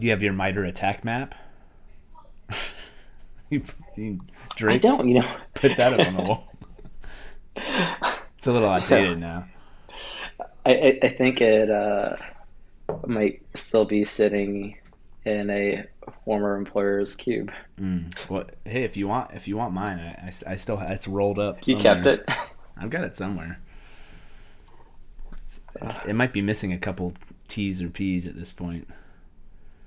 Do you have your MITRE ATT&CK map? you, you I don't, you know. put that up on the wall. It's a little outdated now. I, I, think it uh, might still be sitting in a former employer's cube. Mm. Well, hey, if you want, if you want mine, I, I, I still it's rolled up. You kept it. I've got it somewhere. It's, it might be missing a couple T's or P's at this point.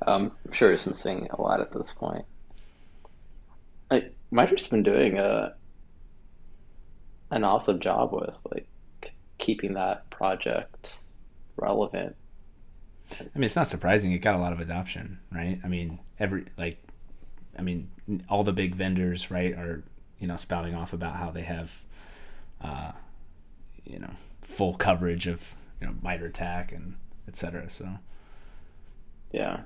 Um, I'm sure it's missing a lot at this point. I MITRE's been doing a an awesome job with like keeping that project relevant. I mean, it's not surprising. It got a lot of adoption, right? I mean, every like, I mean, all the big vendors, right, are you know spouting off about how they have, uh, you know, full coverage of you know MITRE ATT&CK and et cetera. So Yeah,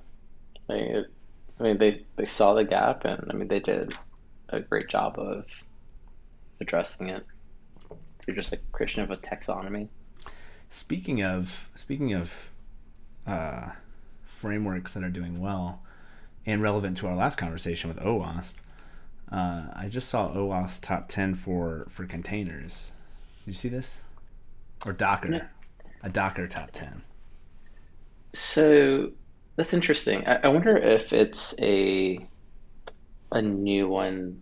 I mean, it, I mean they they saw the gap and I mean they did a great job of addressing it. You're just a Christian of a taxonomy. speaking of speaking of uh, frameworks that are doing well and relevant to our last conversation with OWASP, uh, I just saw OWASP top ten for for containers. Did you see this? Or Docker, No. a Docker top ten. So that's interesting. I, I wonder if it's a a new one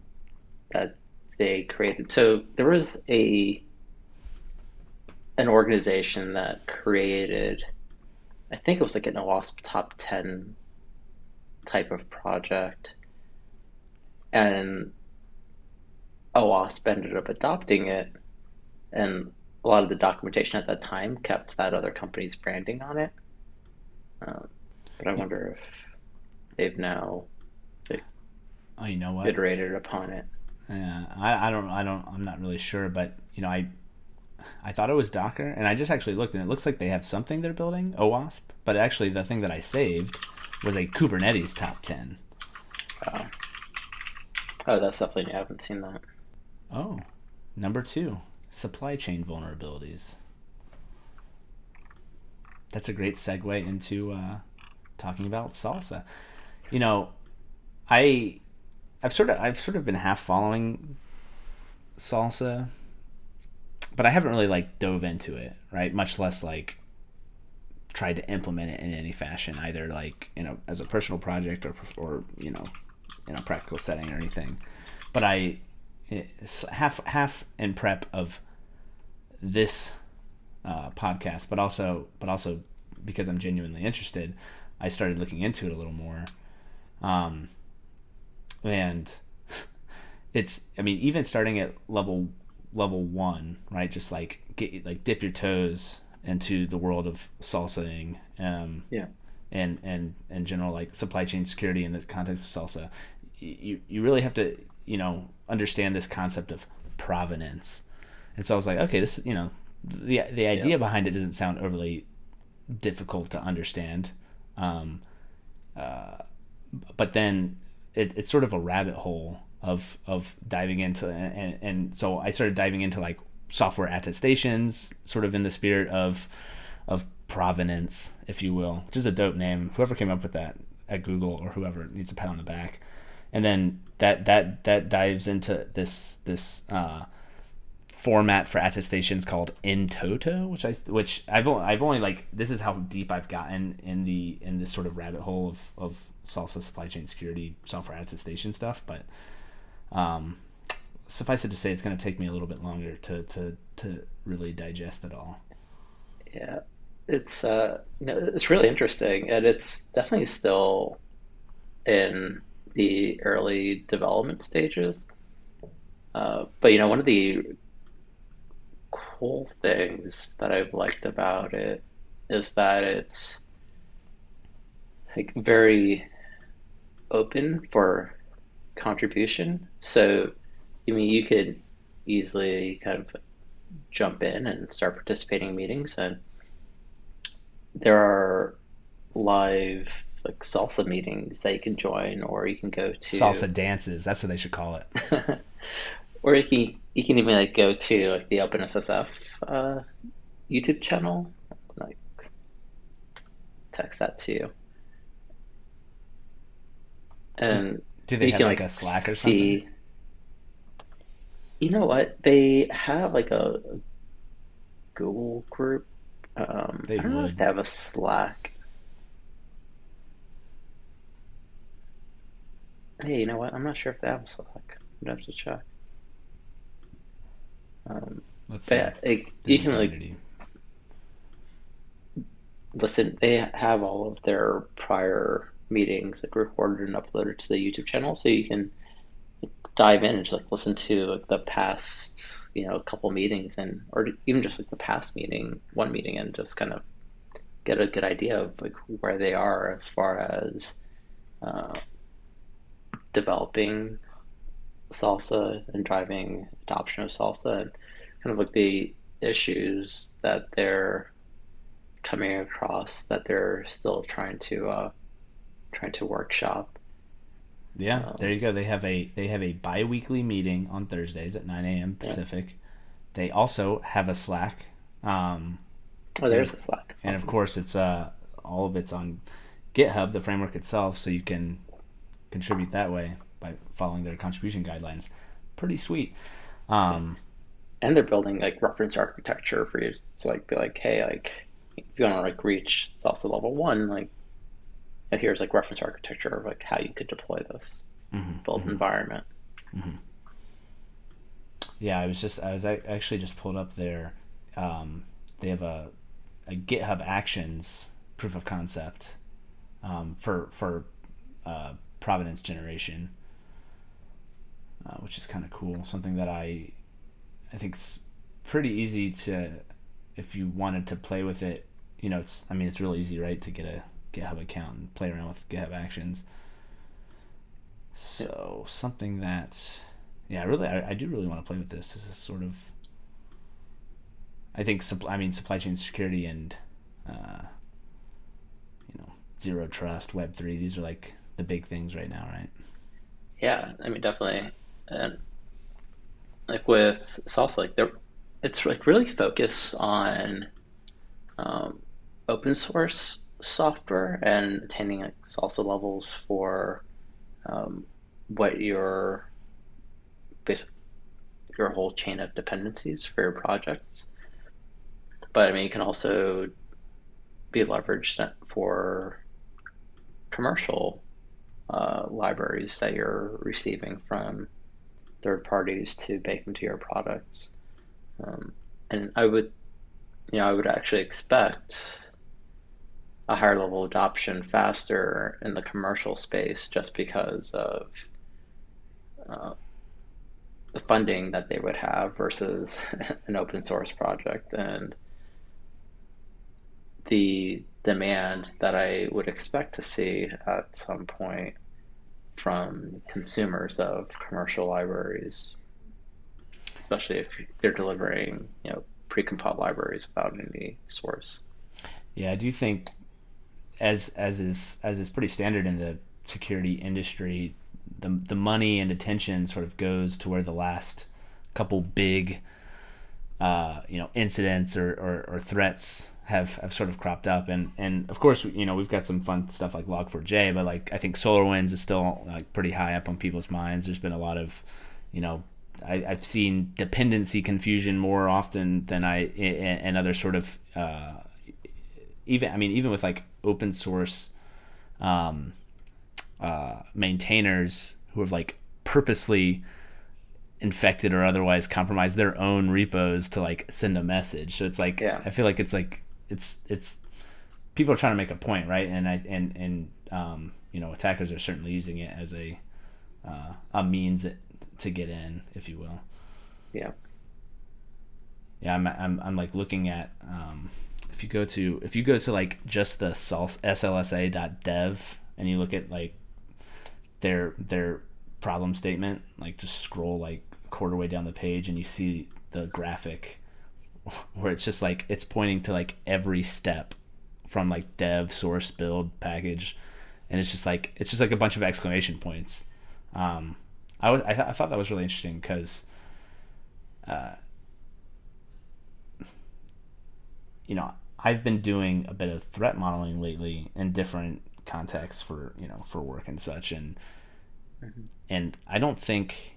that they created. So there was a an organization that created, I think it was like an OWASP top 10 type of project. And OWASP ended up adopting it. And a lot of the documentation at that time kept that other company's branding on it. Um, but I wonder if they've now Oh, you know what? iterated upon it. Yeah, I, I don't I don't I'm not really sure, but you know I I thought it was Docker, and I just actually looked, and it looks like they have something they're building, OWASP. But actually, the thing that I saved was a Kubernetes top ten. Oh, oh that's definitely new. I haven't seen that. Oh, number two, supply chain vulnerabilities. That's a great segue into uh, talking about SLSA. You know, I I've sort of I've sort of been half following SLSA, but I haven't really like dove into it, right? Much less like tried to implement it in any fashion, either like you know as a personal project or or you know in a practical setting or anything. But I half half in prep of this uh, podcast, but also but also because I'm genuinely interested, I started looking into it a little more. Um, and it's I mean even starting at level level one, right? Just like get like dip your toes into the world of salsaing. Um, Yeah. and and and general like supply chain security in the context of SLSA you you really have to you know understand this concept of provenance and so i was like okay this you know the the idea Yeah. behind it doesn't sound overly difficult to understand um uh but then it, it's sort of a rabbit hole of of diving into and, and so I started diving into like software attestations, sort of in the spirit of of provenance, if you will, which is a dope name. Whoever came up with that at Google or whoever needs a pat on the back. And then that that that dives into this this uh, format for attestations called in-toto, which I which I've only, I've only like this is how deep I've gotten in the in this sort of rabbit hole of of SLSA supply chain security software attestation stuff, but um, suffice it to say, it's going to take me a little bit longer to to to really digest it all. Yeah, it's uh, you know, it's really interesting, and it's definitely still in the early development stages. Uh, but you know, one of the cool things that I've liked about it is that it's like very open for contribution. So, I mean, you could easily kind of jump in and start participating in meetings, and there are live like SLSA meetings that you can join, or you can go to Salsa dances, that's what they should call it. or you can you can even like go to like the OpenSSF uh, YouTube channel, like text that to you. and Do they have can like a Slack or something? You know what? They have like a Google group. Um, They I don't know if would. they have a Slack. Hey, you know what? I'm not sure if they have a Slack. I'd have to check. Um, Let's see. yeah, it, you can like listen. They have all of their prior meetings like recorded and uploaded to the YouTube channel, so you can dive in and just like listen to like the past, you know, a couple meetings and or even just like the past meeting, one meeting, and just kind of get a good idea of like where they are as far as uh, developing SLSA and driving adoption of SLSA and kind of like the issues that they're coming across that they're still trying to uh, trying to workshop. Yeah, there Um, you go. They have a they have a bi-weekly meeting on Thursdays at 9 a.m. yeah. Pacific. They also have a Slack. Um, Oh, there's and a Slack. and of course it's uh all of it's on GitHub, the framework itself, so you can contribute that way by following their contribution guidelines. Pretty sweet. Um, And they're building like reference architecture for you to like be like, hey, like if you want to like reach SLSA level one, like here's like reference architecture of like how you could deploy this mhm, built mhm. environment. Yeah, I was just I was ac- actually just pulled up their um, they have a a GitHub Actions proof of concept um, for for uh, provenance generation, uh, which is kind of cool. Something that I I think it's pretty easy to if you wanted to play with it. You know, it's I mean it's really easy, right, to get a GitHub account and play around with GitHub Actions. So something that yeah, really, I, I do really want to play with this. This is sort of, I think, supp- I mean, supply chain security and, uh, you know, zero trust, Web three. These are like the big things right now, right? Yeah, I mean definitely. And like with SLSA, like they're it's like really focused on um, open source software and attaining like SLSA levels for um, what your basic your whole chain of dependencies for your projects. But I mean, you can also be leveraged for commercial uh, libraries that you're receiving from third parties to bake into your products. Um, and I would, you know, I would actually expect a higher level adoption faster in the commercial space just because of uh, the funding that they would have versus an open source project and the demand that I would expect to see at some point from consumers of commercial libraries, especially if they're delivering, you know, pre-compiled libraries without any source. Yeah, I do think, as as is as is pretty standard in the security industry, the the money and attention sort of goes to where the last couple big, uh, you know, incidents or, or, or threats have, have sort of cropped up, and and of course, you know, we've got some fun stuff like Log4j, but like I think SolarWinds is still like pretty high up on people's minds. There's been a lot of, you know. I, I've seen dependency confusion more often than I and other sort of uh, even I mean even with like open source um, uh, maintainers who have like purposely infected or otherwise compromised their own repos to like send a message. So it's like Yeah. I feel like it's like it's it's people are trying to make a point, right? And I and and um, you know attackers are certainly using it as a uh, a means to get in, if you will. Yeah. Yeah, I'm, I'm, I'm like looking at um, if you go to if you go to like just the slsa.dev and you look at like their their problem statement, like just scroll like quarter way down the page and you see the graphic where it's just like it's pointing to like every step from like dev source build package and it's just like it's just like a bunch of exclamation points um i was i, th- I thought that was really interesting because you know, I've been doing a bit of threat modeling lately in different contexts for you know for work and such, and mm-hmm. and I don't think.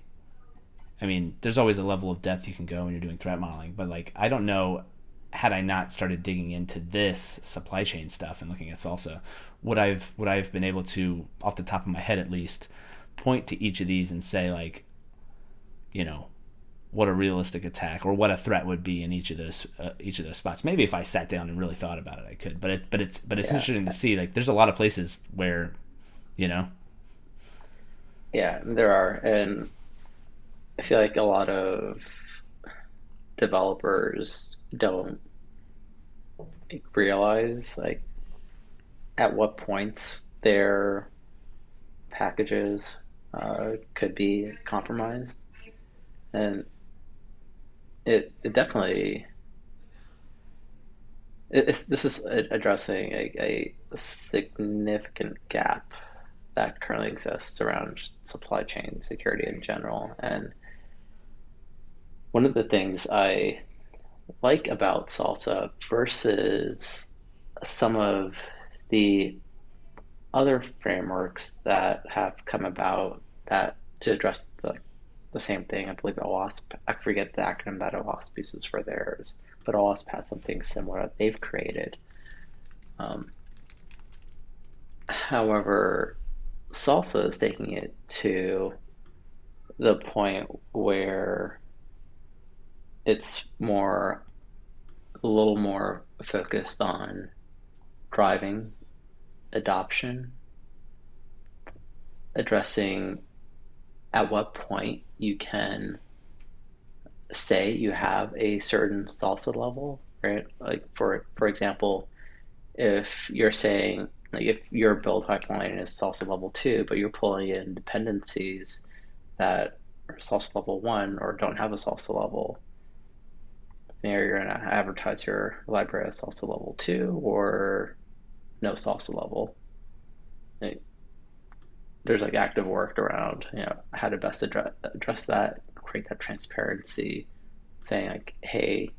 I mean, there's always a level of depth you can go when you're doing threat modeling, but like I don't know had I not started digging into this supply chain stuff and looking at SLSA, would I've would I've been able to, off the top of my head at least, point to each of these and say like, you know, what a realistic attack or what a threat would be in each of those uh, each of those spots. Maybe if I sat down and really thought about it, I could. But it but it's but it's yeah. interesting to see like there's a lot of places where, you know. Yeah, there are, and I feel like a lot of developers don't realize like at what points their packages uh, could be compromised, and it, it definitely it's, this is addressing a, a significant gap that currently exists around supply chain security in general. And one of the things I like about SLSA versus some of the other frameworks that have come about that to address the the same thing. I believe OWASP. I forget the acronym that OWASP uses for theirs, but OWASP has something similar that they've created. Um, however, SLSA is taking it to the point where it's more a little more focused on driving adoption, addressing at what point you can say you have a certain SLSA level, right? Like for for example, if you're saying like if your build pipeline is SLSA level two, but you're pulling in dependencies that are SLSA level one or don't have a SLSA level, maybe you're gonna advertise your library as SLSA level two or no SLSA level. Like, there's like active work around you know how to best address address that, create that transparency, saying like, hey,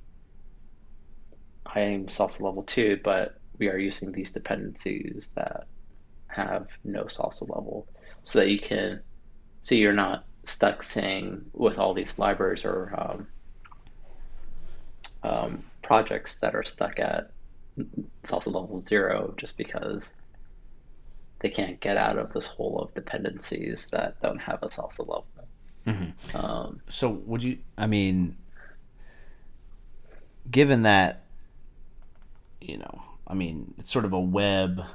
I am SLSA level two, but we are using these dependencies that have no SLSA level, so that you can, so you're not stuck saying with all these libraries or um, um, projects that are stuck at SLSA level zero just because they can't get out of this hole of dependencies that don't have a SLSA level. Mm-hmm. Um, so would you? I mean, given that, you know, I mean, it's sort of a web.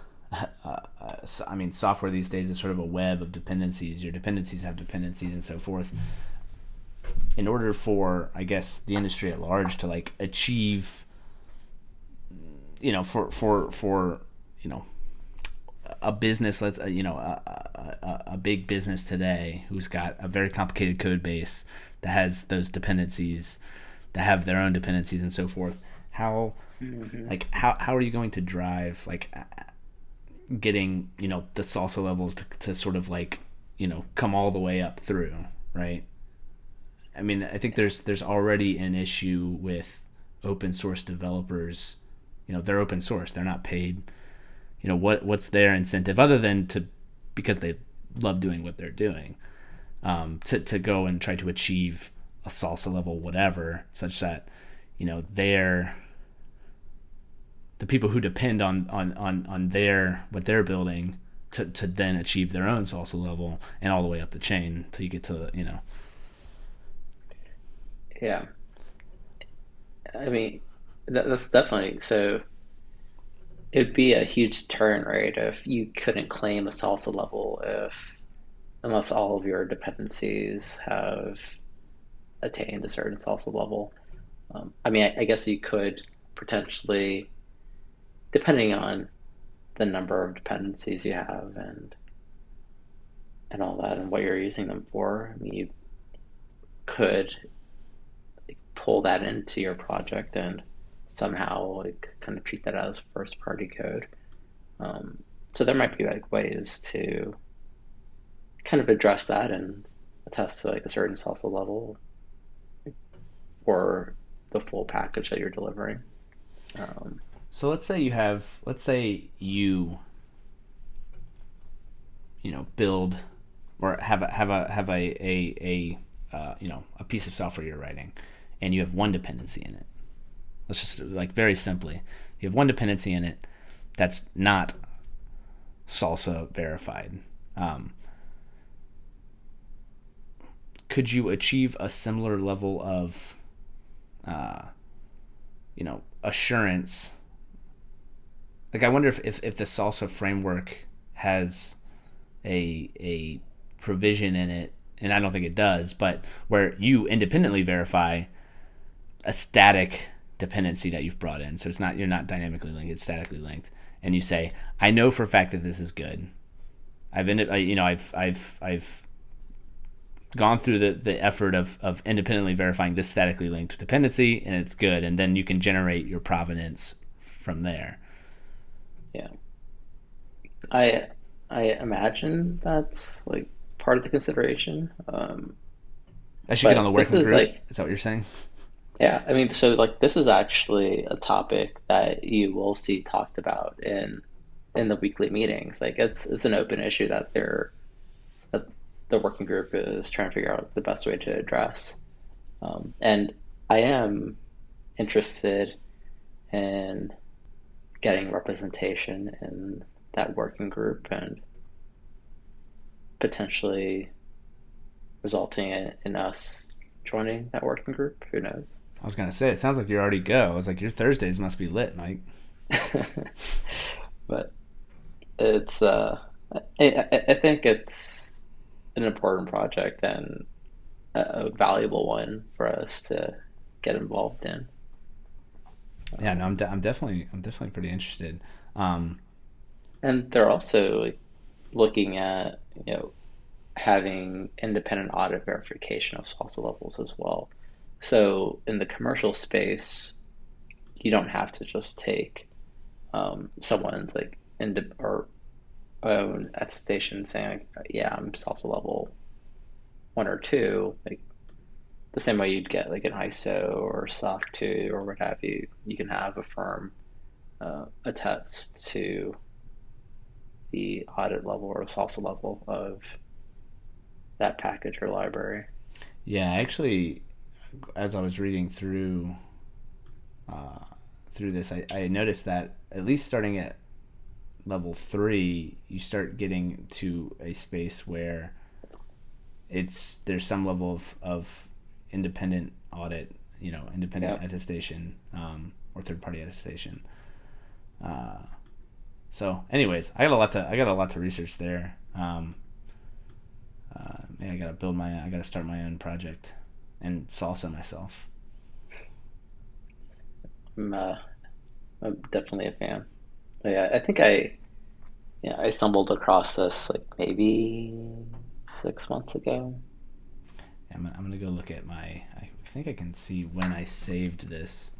Uh, uh, I mean, software these days is sort of a web of dependencies. Your dependencies have dependencies and so forth. In order for, I guess, the industry at large to like achieve, you know, for for for you know a business, let's uh, you know, a, a, a, big business today who's got a very complicated code base that has those dependencies, that have their own dependencies and so forth. How, mm-hmm. like, how how are you going to drive like getting you know the SLSA levels to to sort of like you know come all the way up through right? I mean, I think there's there's already an issue with open source developers. You know, they're open source; they're not paid you know what what's their incentive other than to because they love doing what they're doing um, to to go and try to achieve a SLSA level whatever such that you know they're the people who depend on on on on their what they're building to to then achieve their own SLSA level and all the way up the chain till you get to you know yeah i mean that, that's definitely so it'd be a huge turn, right? If you couldn't claim a SLSA level if unless all of your dependencies have attained a certain SLSA level. Um, I mean, I, I, guess you could potentially, depending on the number of dependencies you have and and all that and what you're using them for. I mean, you could pull that into your project and somehow like kind of treat that as first party code. Um, so there might be like ways to kind of address that and attest to like a certain SLSA level or the full package that you're delivering. Um, so let's say you have, let's say you, you know, build or have a have a have a a, a uh, you know a piece of software you're writing, and you have one dependency in it. Let's just like very simply, you have one dependency in it that's not SLSA verified. Um, could you achieve a similar level of, uh, you know, assurance? Like, I wonder if, if, if the SLSA framework has a a provision in it, and I don't think it does, but where you independently verify a static dependency that you've brought in. So it's not you're not dynamically linked; it's statically linked, and you say, "I know for a fact that this is good. I've ended, you know, I've I've I've gone through the, the effort of, of independently verifying this statically linked dependency and it's good. And then you can generate your provenance from there. Yeah. I i imagine that's like part of the consideration um i should get on the working is group. like, is that what you're saying yeah i mean so like this is actually a topic that you will see talked about in in the weekly meetings like it's it's an open issue that they're that the working group is trying to figure out the best way to address. Um, and I am interested in getting representation in that working group and potentially resulting in, in us joining that working group. Who knows? I was gonna say it sounds like you're already go. I was like, your Thursdays must be lit, Mike. but it's uh, I, I think it's an important project and a valuable one for us to get involved in. Yeah, no, I'm, de- I'm definitely I'm definitely pretty interested. Um, and they're also like, looking at you know having independent audit verification of SLSA levels as well. So in the commercial space, you don't have to just take um, someone's like ind- or own attestation saying, yeah, I'm SLSA level one or two, like the same way you'd get like an ISO or SOC 2 or what have you, you can have a firm uh, attest to the audit level or SLSA level of that package or library. Yeah, actually, as I was reading through uh, through this, I, I noticed that at least starting at level three, you start getting to a space where it's there's some level of, of independent audit, you know, independent yeah. attestation um, or third party attestation. Uh, so, anyways, I got a lot to I got a lot to research there. Um, uh, man, I gotta build my I gotta start my own project and salsa myself. I'm, uh, I'm definitely a fan But yeah, I think I, yeah, I stumbled across this like maybe six months ago. I'm gonna, I'm gonna go look at my. I think I can see when I saved this.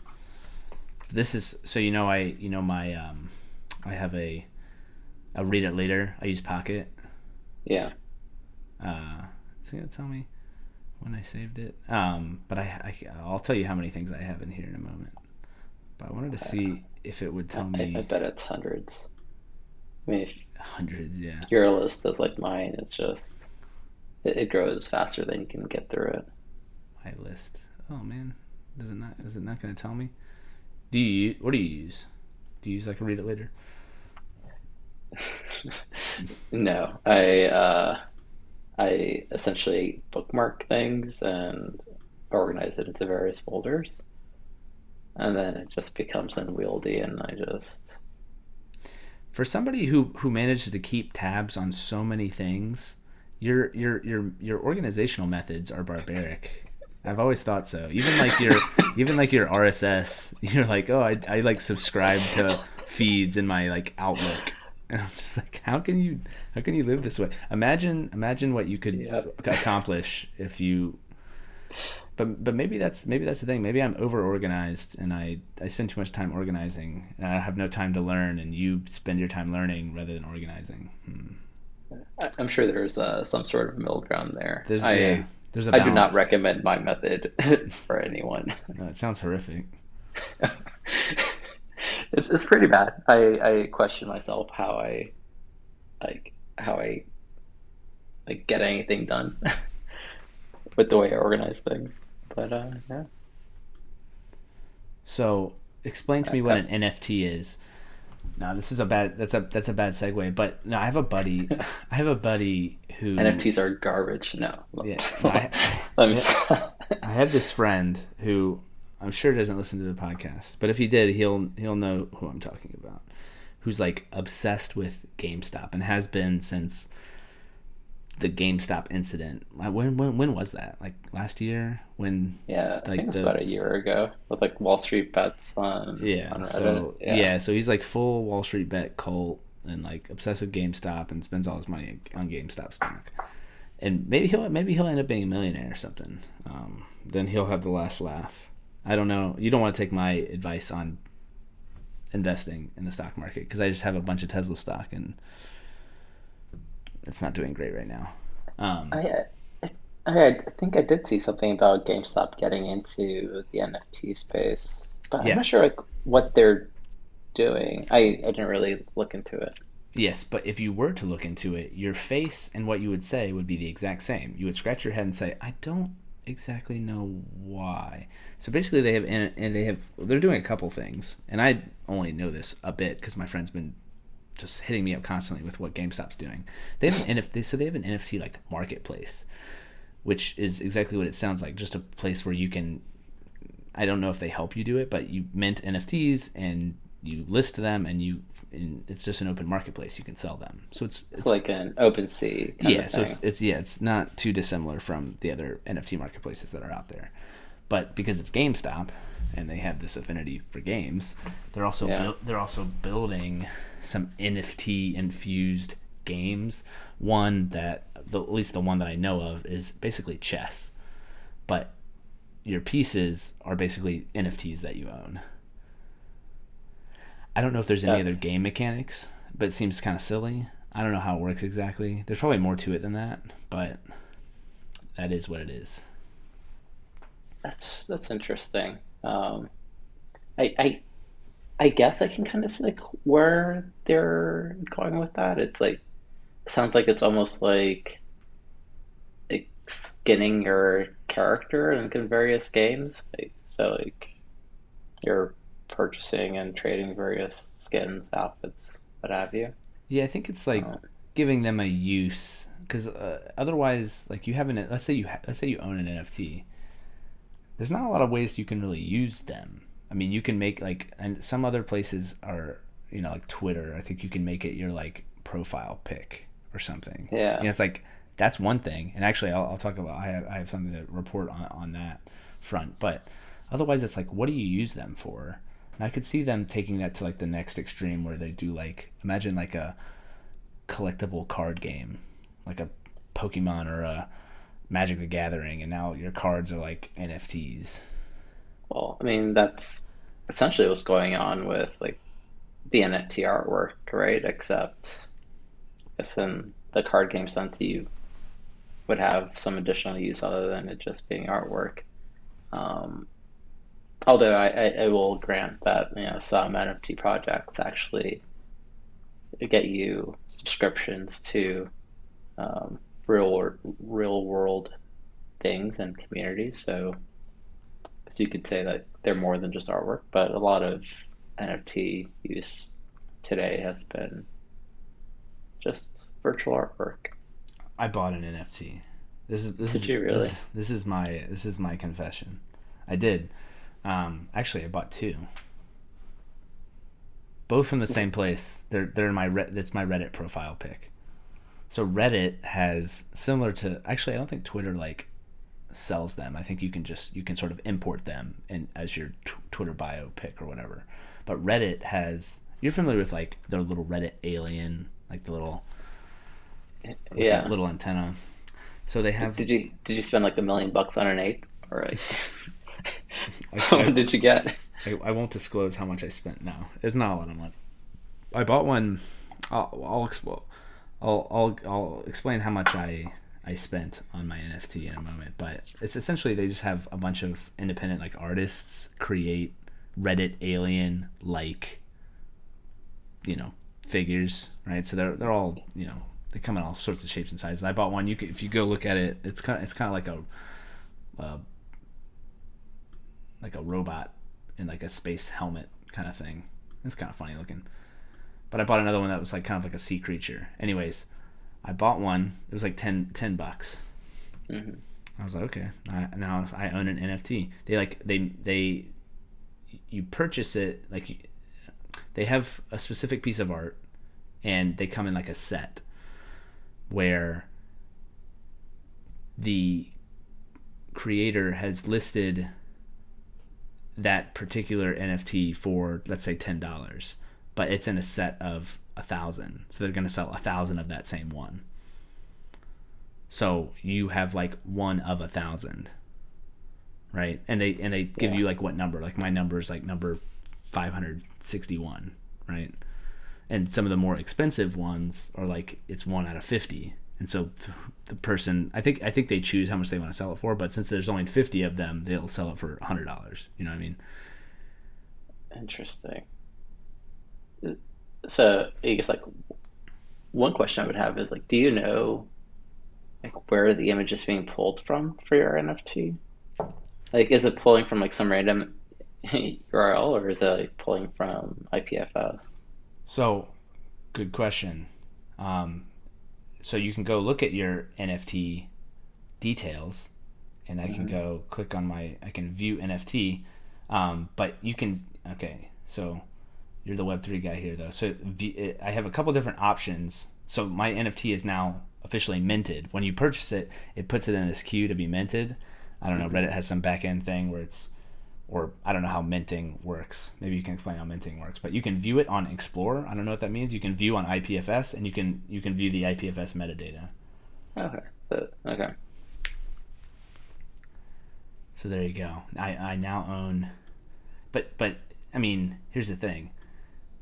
This is so you know I you know my um, I have a, a read it later. I use Pocket. Yeah. Uh, is it gonna tell me when I saved it? Um, but I, I I'll tell you how many things I have in here in a moment. But I wanted to see if it would tell I, me. I bet it's hundreds. I mean, if hundreds, yeah. Your list is like mine. It's just it, it grows faster than you can get through it. My list. Oh man, does it not? Is it not going to tell me? Do you? What do you use? Do you use like a read it later? no, I uh, I essentially bookmark things and organize it into various folders. And then it just becomes unwieldy and i just for somebody who who manages to keep tabs on so many things your your your your organizational methods are barbaric. I've always thought so. Even like your even like your rss you're like oh i, I like subscribe to feeds in my like outlook and i'm just like how can you how can you live this way imagine imagine what you could yep. accomplish if you but but maybe that's maybe that's the thing. Maybe I'm over organized and I I spend too much time organizing and I have no time to learn. And you spend your time learning rather than organizing. Hmm. I'm sure there's uh, some sort of middle ground there. There's, I, yeah, there's a I do not recommend my method for anyone. No, it sounds horrific. it's it's pretty bad. I I question myself how I like how I like get anything done with the way I organize things. But uh, yeah. So explain to me what an NFT is. No, this is a bad. That's a that's a bad segue. But no, I have a buddy. I have a buddy who NFTs are garbage. No. Yeah, no, I, I, I have this friend who I'm sure he doesn't listen to the podcast, but if he did, he'll he'll know who I'm talking about. Who's like obsessed with GameStop and has been since the GameStop incident. When when when was that? Like last year when? Yeah, I like think it's about a year ago with like Wall Street bets on. Yeah. On so yeah. yeah, so he's like full Wall Street bet cult and like obsessed with GameStop and spends all his money on GameStop stock. And maybe he'll maybe he'll end up being a millionaire or something. Um, then he'll have the last laugh. I don't know. You don't want to take my advice on investing in the stock market because I just have a bunch of Tesla stock and it's not doing great right now. Um, I, I, I think I did see something about GameStop getting into the NFT space, but yes. I'm not sure like what they're doing. I, I didn't really look into it. Yes, but if you were to look into it, your face and what you would say would be the exact same. You would scratch your head and say, "I don't exactly know why." So basically, they have and they have they're doing a couple things, and I only know this a bit because my friend's been just hitting me up constantly with what GameStop's doing. They have an NFT, so they have an NFT like marketplace, which is exactly what it sounds like. Just a place where you can. I don't know if they help you do it, but you mint NFTs and you list them, and you. And it's just an open marketplace. You can sell them. So it's it's, it's like an OpenSea yeah. So it's, it's yeah. It's not too dissimilar from the other NFT marketplaces that are out there, but because it's GameStop and they have this affinity for games, they're also yeah. bu- they're also building some NFT infused games. One that, the, at least the one that I know of, is basically chess, but your pieces are basically NFTs that you own. I don't know if there's any That's... other game mechanics, but it seems kind of silly. I don't know how it works exactly. There's probably more to it than that, but that is what it is. That's that's interesting. Um, I, I I guess I can kind of see like where they're going with that. It's like sounds like it's almost like, like skinning your character in various games. Like, so like you're purchasing and trading various skins, outfits, what have you. Yeah, I think it's like um, giving them a use because uh, otherwise, like you have an let's say you ha- let's say you own an NFT. There's not a lot of ways you can really use them I mean, you can make like, and some other places are, you know, like Twitter. I think you can make it your like profile pic or something. Yeah. And it's like that's one thing. And actually, I'll, I'll talk about. I have I have something to report on on that front. But otherwise, it's like, what do you use them for? And I could see them taking that to like the next extreme where they do like imagine like a collectible card game, like a Pokemon or a Magic the Gathering, and now your cards are like NFTs. Well, I mean, that's essentially what's going on with like the NFT artwork, right? Except, I guess in the card game sense, you would have some additional use other than it just being artwork. Um, although I, I, I, will grant that you know some NFT projects actually get you subscriptions to um, real real world things and communities. So so you could say that they're more than just artwork, but a lot of NFT use today has been just virtual artwork. I bought an NFT. This is this did is you really? This, this, is my this is my confession. I did. Um, actually, I bought two. Both from the same place. They're they're in my that's my Reddit profile pic. So Reddit has similar to actually I don't think Twitter like sells them. I think you can just you can sort of import them in as your t- Twitter bio pic or whatever. But Reddit has you're familiar with like their little Reddit alien, like the little yeah little antenna. So they have. Did you did you spend like a million bucks on an ape or like? how much did you get? I, I, won't disclose how much I spent. No, it's not a lot of money. I bought one. I'll I'll, I'll, I'll, I'll explain how much I I spent on my NFT in a moment. But it's essentially they just have a bunch of independent like artists create Reddit alien like you know figures, right? So they're they're all you know they come in all sorts of shapes and sizes. I bought one. You could, if you go look at it, it's kind of it's kind of like a uh, like a robot in like a space helmet kind of thing. It's kind of funny looking. But I bought another one that was like kind of like a sea creature. Anyways, I bought one. It was like 10, 10 bucks. Mm-hmm. I was like, okay, I, now I own an NFT. They like they they you purchase it like they have a specific piece of art, and they come in like a set where the creator has listed that particular NFT for let's say ten dollars, but it's in a set of a thousand, so they're going to sell a thousand of that same one. So you have like one of a thousand, right? And they and they give Yeah. you like what number? Like my number is like number five hundred sixty one, right? And some of the more expensive ones are like it's one out of fifty. And so the person, I think, I think they choose how much they want to sell it for. But since there's only fifty of them, they'll sell it for hundred dollars. You know what I mean? Interesting. So I guess like one question I would have is like, do you know like where the image is being pulled from for your NFT? Like, is it pulling from like some random URL or is it like pulling from IPFS? So, good question. Um, so you can go look at your NFT details, and I can go click on my. I can view NFT, um, but you can. Okay, so you're the Web three guy here, though. So v- I have a couple different options. So my NFT is now officially minted. When you purchase it, it puts it in this queue to be minted. I don't know. Reddit has some back end thing where it's or I don't know how minting works. Maybe you can explain how minting works. But you can view it on Explorer. I don't know what that means. You can view on IPFS, and you can you can view the IPFS metadata. Okay. So okay. So there you go. I, I now own, but but I mean here's the thing,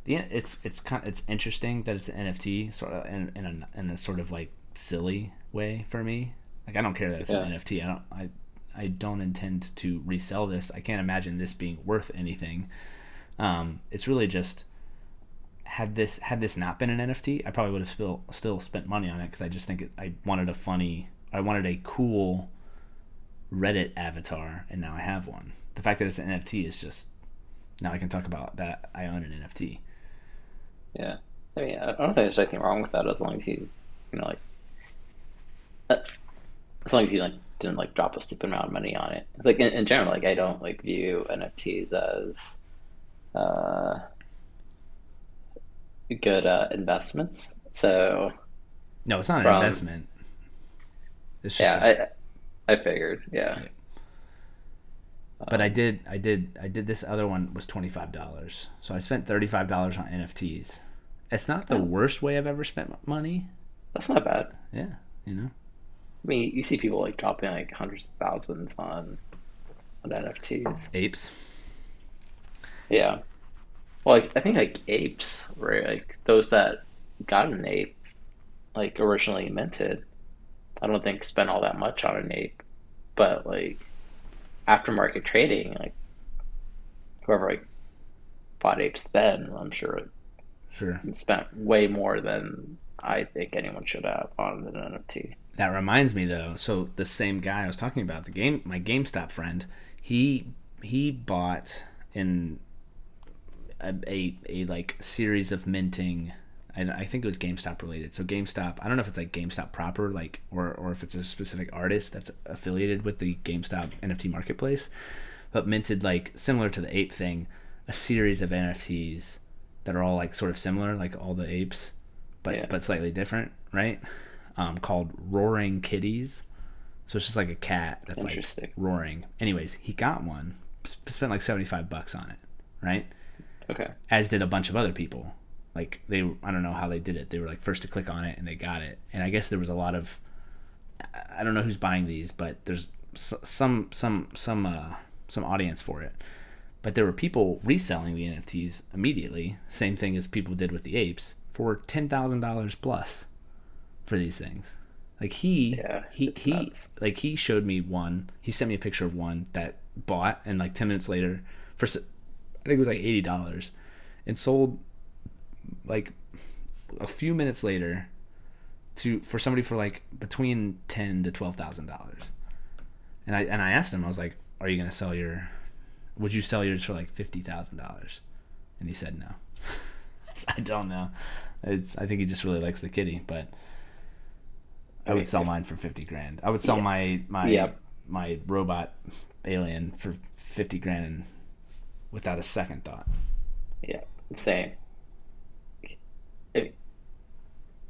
the it's it's kind it's interesting that it's an NFT sort of in in a, in a sort of like silly way for me. Like I don't care that it's an NFT. I don't I I don't intend to resell this. I can't imagine this being worth anything. Um, it's really just had this had this not been an NFT, I probably would have still still spent money on it because I just think it, I wanted a funny, I wanted a cool Reddit avatar, and now I have one. The fact that it's an NFT is just now I can talk about that I own an NFT. Yeah. I mean, I don't think there's anything wrong with that as long as you, you know, like, uh, as long as you like didn't like drop a stupid amount of money on it. Like in, in general, like I don't like view NFTs as uh, good uh, investments. So No, it's not an investment. It's just yeah, a- I I figured. Yeah. Yeah. but I did I did I did this other one was twenty five dollars. So I spent thirty five dollars on NFTs. It's not the worst way I've ever spent money. That's not bad. Yeah, you know. I mean, you see people like dropping like hundreds of thousands on on NFTs. Apes. Yeah. Well, like, I think like apes were like those that got an ape, like originally minted. I don't think spent all that much on an ape, but like aftermarket trading, like whoever like bought apes then, I'm sure Sure. spent way more than I think anyone should have on an NFT. That reminds me though. So the same guy I was talking about, the game, my GameStop friend, he he bought in a a, a like series of minting. I, I think it was GameStop related. So GameStop, I don't know if it's like GameStop proper, like or or if it's a specific artist that's affiliated with the GameStop NFT marketplace, but minted like similar to the ape thing, a series of NFTs that are all like sort of similar, like all the apes, but Yeah. but slightly different, right? Um, called Roaring Kitties. So it's just like a cat that's like roaring. Anyways, he got one, spent like seventy five bucks on it, right? Okay. As did a bunch of other people. Like they, I don't know how they did it. They were like first to click on it and they got it. And I guess there was a lot of, I- don't know who's buying these, but there's s- some some some uh, some audience for it. But there were people reselling the NFTs immediately. Same thing as people did with the apes for ten thousand dollars plus for these things. Like he Yeah, he he nuts. like he showed me one. He sent me a picture of one that bought and like ten minutes later for I think it was like eighty dollars and sold like a few minutes later to for somebody for like between ten to twelve thousand dollars. And I and I asked him, I was like, "Are you gonna sell your? Would you sell yours for like fifty thousand dollars?" And he said no. I don't know. It's I think he just really likes the kitty, but I would sell mine for fifty grand. I would sell Yeah. my my Yep. my robot alien for fifty grand and without a second thought. Yeah, same.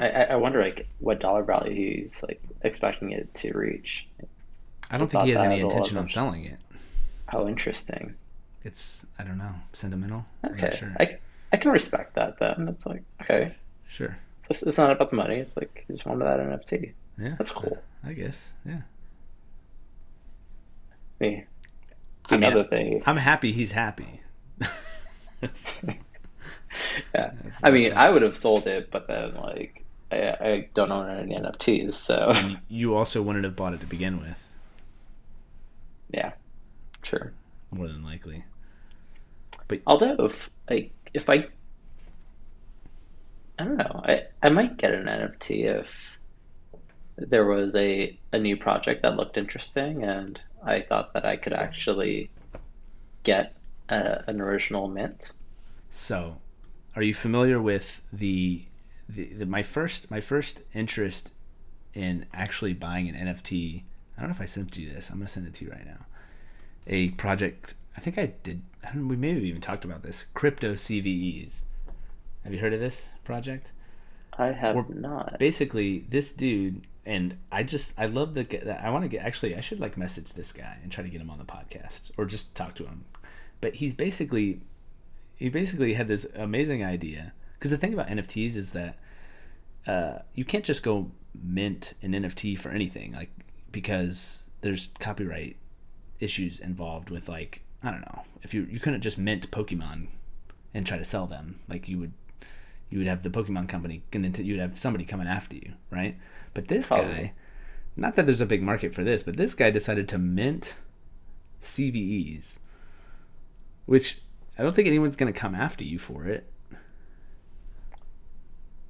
I, I wonder like what dollar value he's like expecting it to reach. I don't So think he has any intention on selling it. How interesting. It's I don't know sentimental. I'm not Okay, sure. I I can respect that then. It's like okay, Sure. so it's, it's not about the money. It's like he just wanted that NFT. Yeah. That's cool. I guess. Yeah. Me. I mean, Another thing. I'm happy he's happy. Yeah. I mean, I would have sold it, but then like I I don't own any NFTs, so and you also wouldn't have bought it to begin with, yeah, sure. more than likely. But although if like if I I don't know, I I might get an NFT if there was a a new project that looked interesting and I thought that I could actually get a, an original mint. So, are you familiar with the, the, the my first my first interest in actually buying an NFT? I don't know if I sent you this. I'm gonna send it to you right now. A project. I think I did. I don't. We maybe even talked about this. Crypto CVEs. Have you heard of this project? I have Or- not. basically this dude and i just i love the i want to get actually i should like message this guy and try to get him on the podcast or just talk to him. But he's basically he basically had this amazing idea. Because the thing about nfts is that uh, you can't just go mint an nft for anything like because there's copyright issues involved with like i don't know. If you you couldn't just mint pokemon and try to sell them like you would you would have the Pokemon company, and then you'd have somebody coming after you, right? But this Probably. guy, not that there's a big market for this, but this guy decided to mint CVEs, which I don't think anyone's going to come after you for it.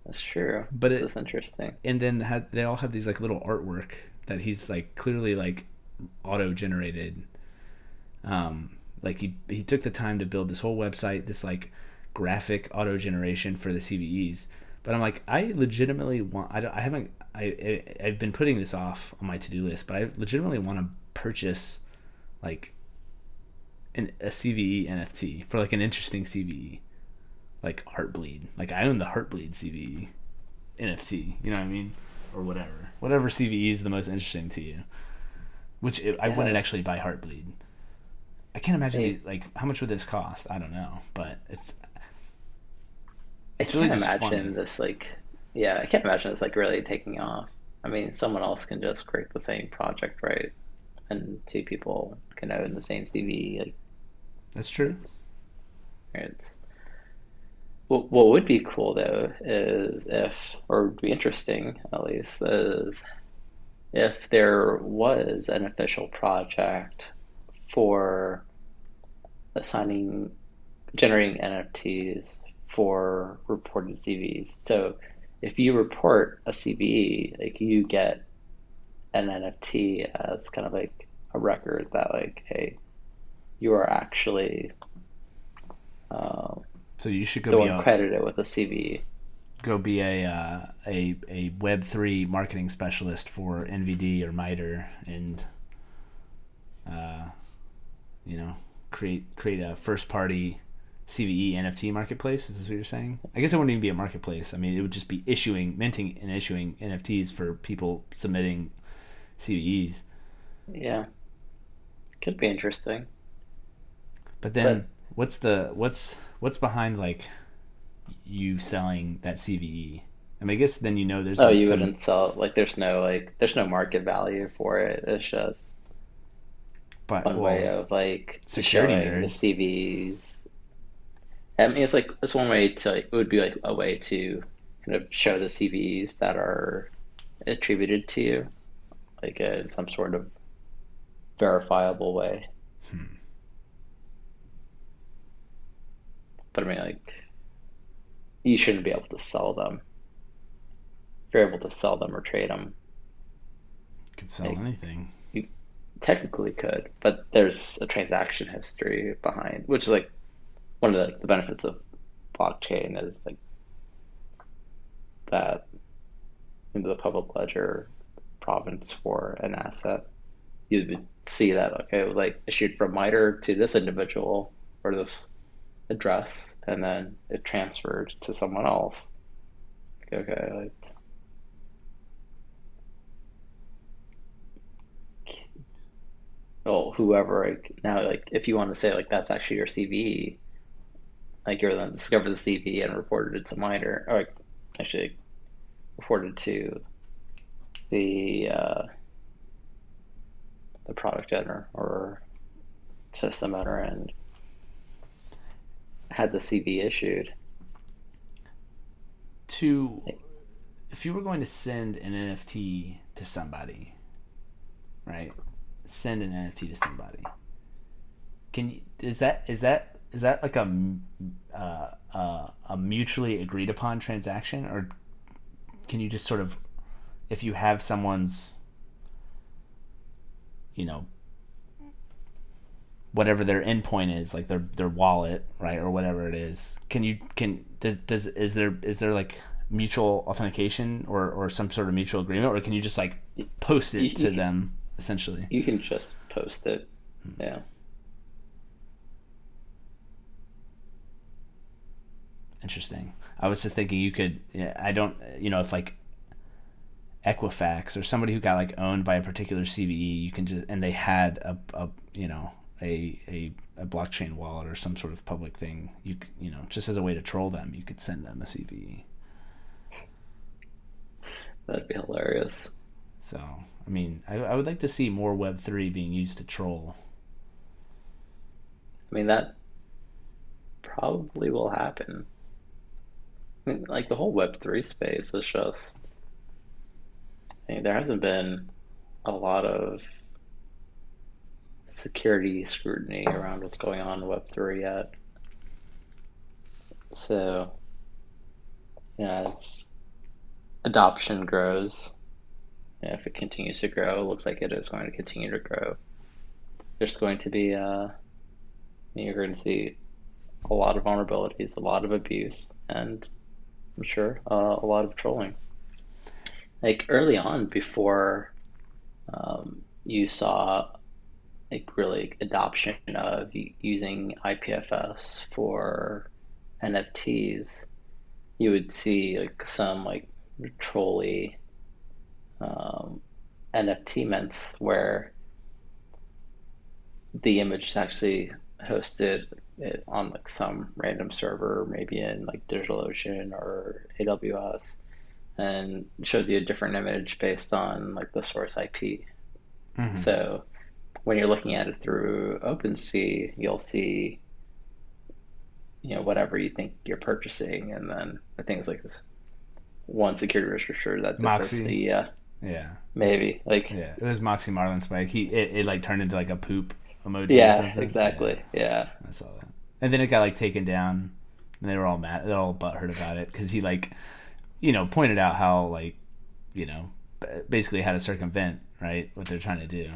That's true. But this it- is interesting. And then had, they all have these like little artwork that he's like clearly like auto generated. Um, like he he took the time to build this whole website, this like graphic auto generation for the CVEs. But I'm like, I legitimately want. I, don't, I haven't. I, I I've been putting this off on my to do list, but I legitimately want to purchase like an, a CVE NFT for like an interesting CVE, like Heartbleed. Like I own the Heartbleed CVE NFT. You know what I mean, or whatever. Whatever CVE is the most interesting to you. Which it, I wouldn't actually buy Heartbleed. I can't imagine Hey. the, like how much would this cost. I don't know, but it's I it's really can't just imagine funny. this like yeah, I can't imagine it's like really taking off. I mean, someone else can just create the same project, right? And two people can own the same CV. Like That's true. it's, it's what what would be cool though is if, or would be interesting at least, is if there was an official project for assigning, generating NFTs for reported CVs. So if you report a CVE, like you get an NFT as kind of like a record that like, hey, you are actually uh, So you should go the be one a, credited with a CVE. go be a uh, a a Web three marketing specialist for NVD or MITRE and uh, you know create create a first party CVE NFT marketplace. Is this what you're saying? I guess it wouldn't even be a marketplace. I mean, it would just be issuing, minting, and issuing NFTs for people submitting CVEs. Yeah, could be interesting. But then, what's the what's what's behind like you selling that CVE? I mean, I guess then you know there's Oh, like you some- wouldn't sell like there's no like there's no market value for it. It's just but one well, way of like security showing the nerds. I mean, it's like it's one way to like, it would be like a way to kind of show the CVs that are attributed to you, like uh, in some sort of verifiable way. Hmm. But I mean, like, you shouldn't be able to sell them if you're able to sell them or trade them, You could sell Like- anything. you technically could, but there's a transaction history behind, which is like one of the, like, the benefits of blockchain is like that into the public ledger provenance for an asset. You would see that okay, it was like issued from MITRE to this individual or this address, and then it transferred to someone else. Okay, like well, whoever like now like if you want to say like that's actually your CVE, like you're then discovered the CVE and reported it to MITRE, or actually reported to the uh, the product owner or system owner and had the CV issued. To if you were going to send an NFT to somebody, right? Send an NFT to somebody. Can you is that is that is that like a uh, uh, a mutually agreed upon transaction or can you just sort of if you have someone's you know whatever their endpoint is like their their wallet right or whatever it is can you can does, does is there is there like mutual authentication or or some sort of mutual agreement or can you just like post it to You- them essentially You can just post it. Yeah. Interesting. I was just thinking you could. I don't. You know, if like Equifax or somebody who got like owned by a particular CVE, you can just and they had a, a you know a, a a blockchain wallet or some sort of public thing. You you know just as a way to troll them, you could send them a CVE. That'd be hilarious. So I mean, I, I would like to see more Web three being used to troll. I mean, that probably will happen. Like the whole Web3 space is just, I mean, there hasn't been a lot of security scrutiny around what's going on in Web3 yet. So, know, as adoption grows, know, if it continues to grow, it looks like it is going to continue to grow. There's going to be, uh, you're going to see a lot of vulnerabilities, a lot of abuse, and I'm sure uh, a lot of trolling. Like early on, before um, you saw like really adoption of using IPFS for NFTs, you would see like some like trolly um, NFT mints where the image is actually hosted it on like some random server, maybe in like DigitalOcean or AWS, and shows you a different image based on like the source IP. Mhm. So when you're looking at it through OpenSea, you'll see you know whatever you think you're purchasing, and then think it's like this one security researcher that Moxie. the uh, Yeah, maybe like yeah. It was Moxie Marlinspike. He it, it like turned into like a poop emoji. or yeah, something. exactly, yeah. I saw that. And then it got like taken down, and they were all mad. They're all butthurt about it because he like, you know, pointed out how like, you know, basically how to circumvent right what they're trying to do.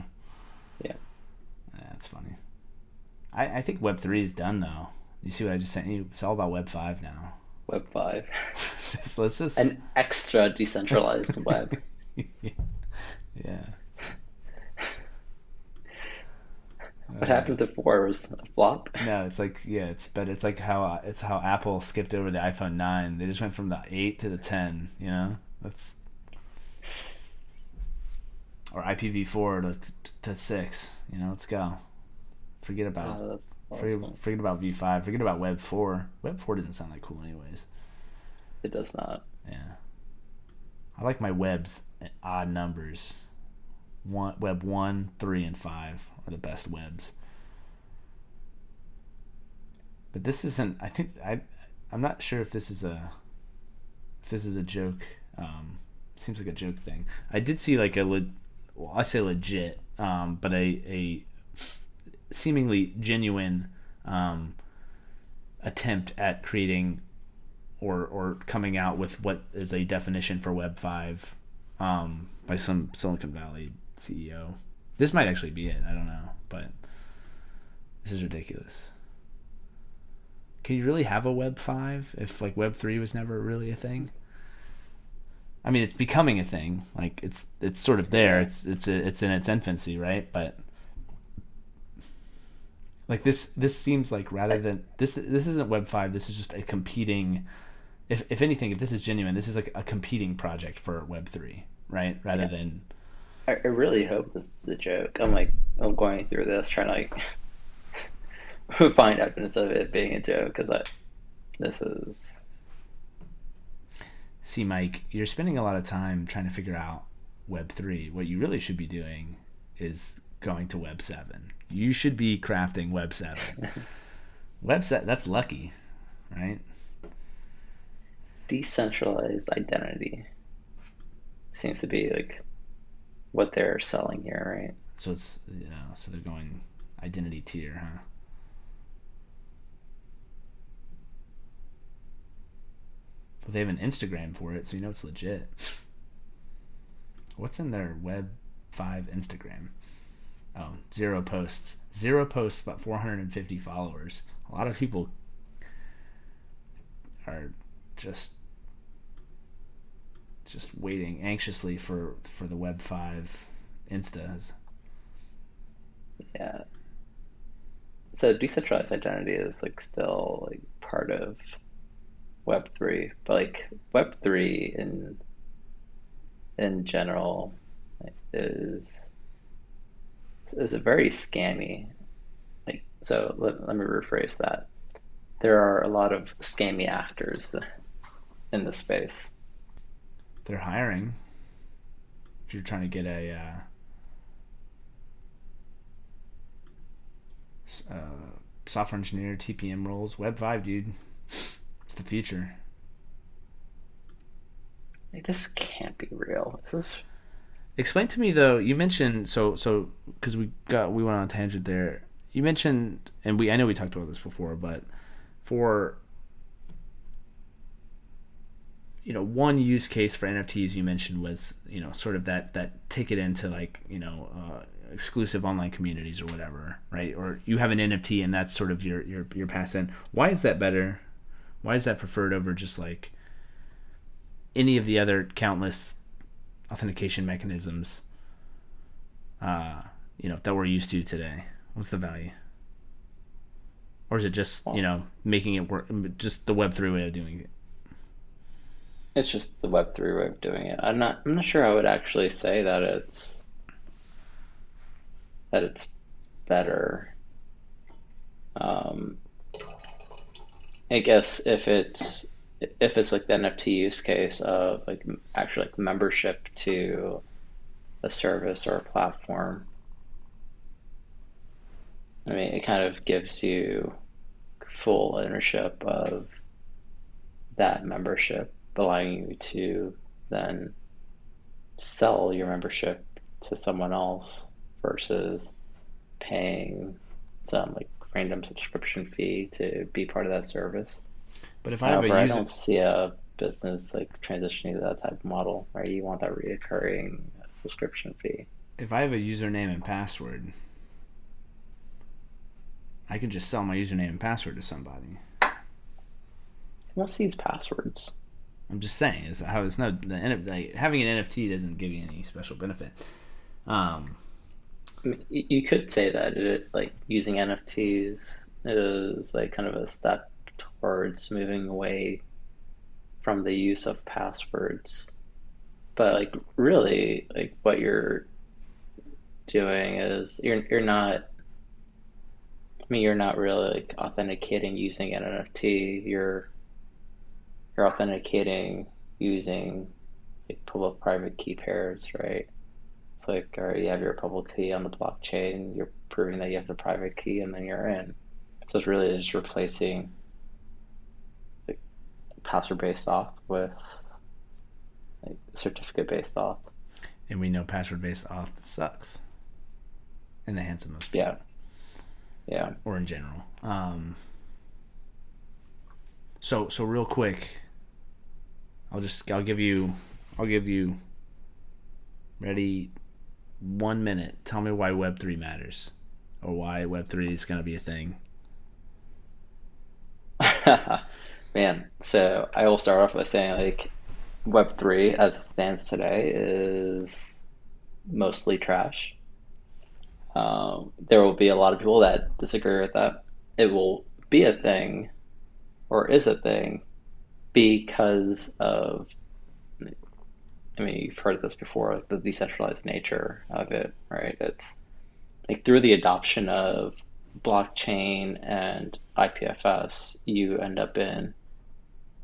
Yeah. Yeah, that's funny. I I think Web three is done though. You see what I just sent you? It's all about Web five now. Web five, just let's just an extra decentralized web. yeah. What happened to four was a flop. No, it's like yeah, it's but it's like how uh, it's how Apple skipped over the iPhone nine. They just went from the eight to the ten. You know, that's or IPv4 to to six. You know, let's go. Forget about Uh, forget, awesome. forget about V five. Forget about Web four. Web four doesn't sound like cool anyways. It does not. Yeah, I like my webs odd numbers. One web one, three, and five are the best webs. But this isn't. I think I. I'm not sure if this is a. If this is a joke. Um, seems like a joke thing. I did see like a. Le- well, I say legit, um, but a a seemingly genuine um, attempt at creating or or coming out with what is a definition for Web five um, by some Silicon Valley CEO. This might actually be it. I don't know, but this is ridiculous. Can you really have a Web five if like Web three was never really a thing? I mean, it's becoming a thing. Like it's it's sort of there. It's it's a, it's in its infancy, right? But like this this seems like rather than this this isn't Web five. This is just a competing. If if anything, if this is genuine, this is like a competing project for Web three, right? Rather yeah. than. I, really hope this is a joke. I'm like I'm going through this trying to like find evidence of it being a joke because I this is see, Mike, you're spending a lot of time trying to figure out Web 3. What you really should be doing is going to Web 7. You should be crafting Web 7. Web 7, that's lucky, right? Decentralized identity seems to be like what they're selling here, right? So it's, yeah, so they're going identity tier, huh? But they have an Instagram for it, so you know it's legit. What's in their Web 5 Instagram? Oh, zero posts. Zero posts, but 450 followers. A lot of people are just just waiting anxiously for for the web 5 instas yeah so decentralized identity is like still like part of Web three, but like Web three in in general is is a very scammy. Like so, let, let me rephrase that. There are a lot of scammy actors in the space. They're hiring. If you're trying to get a uh, uh, software engineer, TPM roles, Web five, dude it's the future. Like, this can't be real. This is. Explain to me though. You mentioned so so because we got we went on a tangent there. You mentioned and we I know we talked about this before, but for you know one use case for NFTs you mentioned was you know sort of that that ticket into like you know uh, exclusive online communities or whatever, right? Or you have an NFT and that's sort of your your your pass in. Why is that better why is that preferred over just like any of the other countless authentication mechanisms uh, you know that we're used to today? What's the value? Or is it just, you know, making it work just the web three way of doing it? It's just the web three way of doing it. I'm not I'm not sure I would actually say that it's that it's better. Um, I guess if it's if it's like the NFT use case of like actually like membership to a service or a platform, I mean, it kind of gives you full ownership of that membership, allowing you to then sell your membership to someone else versus paying some like random subscription fee to be part of that service. But if I have However, a user... I don't see a business like transitioning to that type of model, right? You want that reoccurring subscription fee. If I have a username and password, I can just sell my username and password to somebody. Who wants to use passwords? I'm just saying, is how it's no the, like, having an NFT doesn't give you any special benefit. Um, you could say that it like using NFTs is like kind of a step towards moving away from the use of passwords. But like really like what you're doing is you're you're not I mean you're not really like authenticating using an NFT. You're you're authenticating using like public private key pairs, right? It's like, all right, you have your public key on the blockchain, you're proving that you have the private key, and then you're in. So it's really just replacing like password based auth with like certificate based auth. And we know password based auth sucks in the hands of most people. Yeah. Yeah. Or in general. Um, so so real quick, I'll just I'll give you I'll give you ready one minute. Tell me why Web three matters, or why Web three is going to be a thing. Man, so I will start off by saying like Web three as it stands today is mostly trash. Um, there will be a lot of people that disagree with that. It will be a thing, or is a thing, because of I mean, you've heard of this before, the decentralized nature of it, right? It's like through the adoption of blockchain and IPFS, you end up in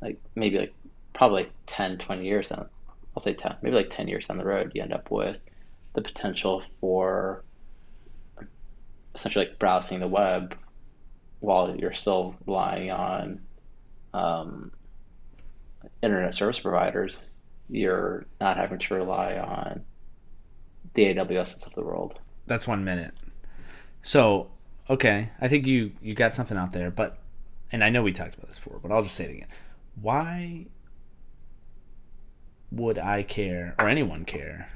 like maybe like probably 10, 20 years down, I'll say 10, maybe like 10 years down the road, you end up with the potential for essentially like browsing the web while you're still relying on um, internet service providers you're not having to rely on the AWSs of the world. That's one minute. So, okay, I think you you got something out there, but and I know we talked about this before, but I'll just say it again. Why would I care or anyone care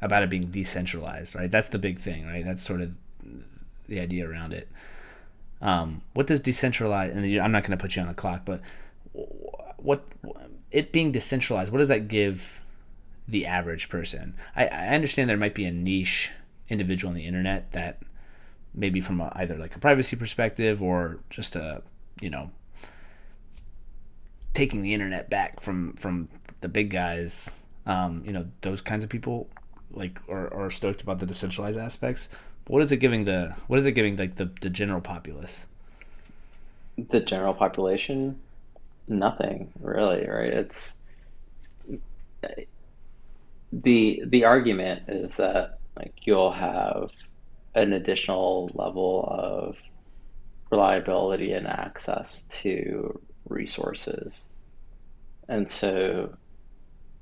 about it being decentralized, right? That's the big thing, right? That's sort of the idea around it. Um, what does decentralized? And I'm not going to put you on the clock, but what it being decentralized, what does that give the average person? I, I understand there might be a niche individual on the internet that maybe from a, either like a privacy perspective or just a you know taking the internet back from from the big guys um, you know those kinds of people like are, are stoked about the decentralized aspects. What is it giving the what is it giving like the, the general populace? The general population nothing really, right? It's the the argument is that like you'll have an additional level of reliability and access to resources. And so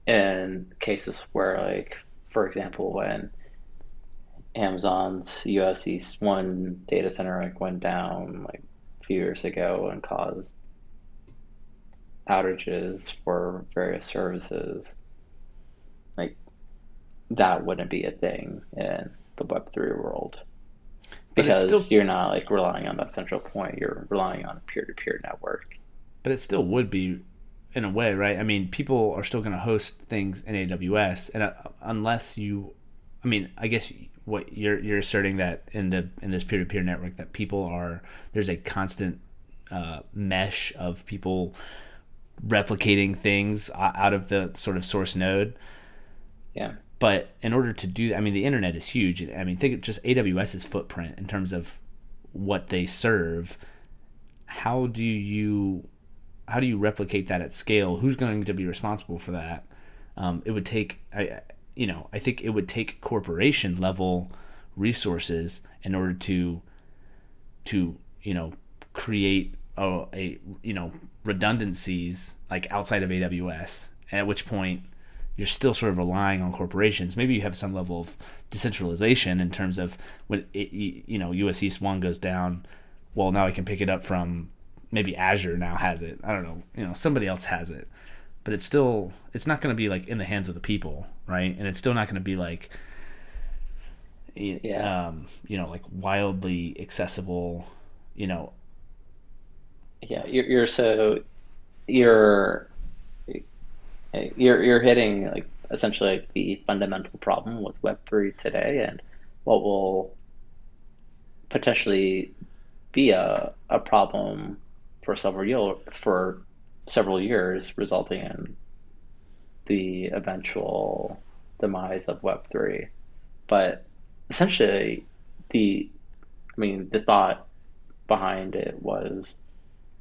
in cases where like for example when Amazon's US East one data center like went down like a few years ago and caused outages for various services, like that wouldn't be a thing in the Web3 world. Because still, you're not like relying on that central point, you're relying on a peer to peer network. But it still would be in a way, right? I mean, people are still going to host things in AWS, and uh, unless you, I mean, I guess what you're you're asserting that in the in this peer to peer network that people are there's a constant uh, mesh of people replicating things out of the sort of source node. Yeah. But in order to do that, I mean, the internet is huge. I mean, think of just AWS's footprint in terms of what they serve. How do you how do you replicate that at scale? Who's going to be responsible for that? Um, it would take, I, you know, I think it would take corporation level resources in order to, to you know, create a, a you know redundancies like outside of AWS. At which point you're still sort of relying on corporations. Maybe you have some level of decentralization in terms of when it, you know US East one goes down. Well, now I can pick it up from maybe Azure now has it. I don't know. You know, somebody else has it, but it's still it's not going to be like in the hands of the people, right? And it's still not going to be like yeah. um, you know, like wildly accessible. You know, yeah, you're, you're so you're you're you're hitting like essentially like the fundamental problem with Web three today, and what will potentially be a a problem for several year, for several years, resulting in the eventual demise of Web three. But essentially, the I mean the thought behind it was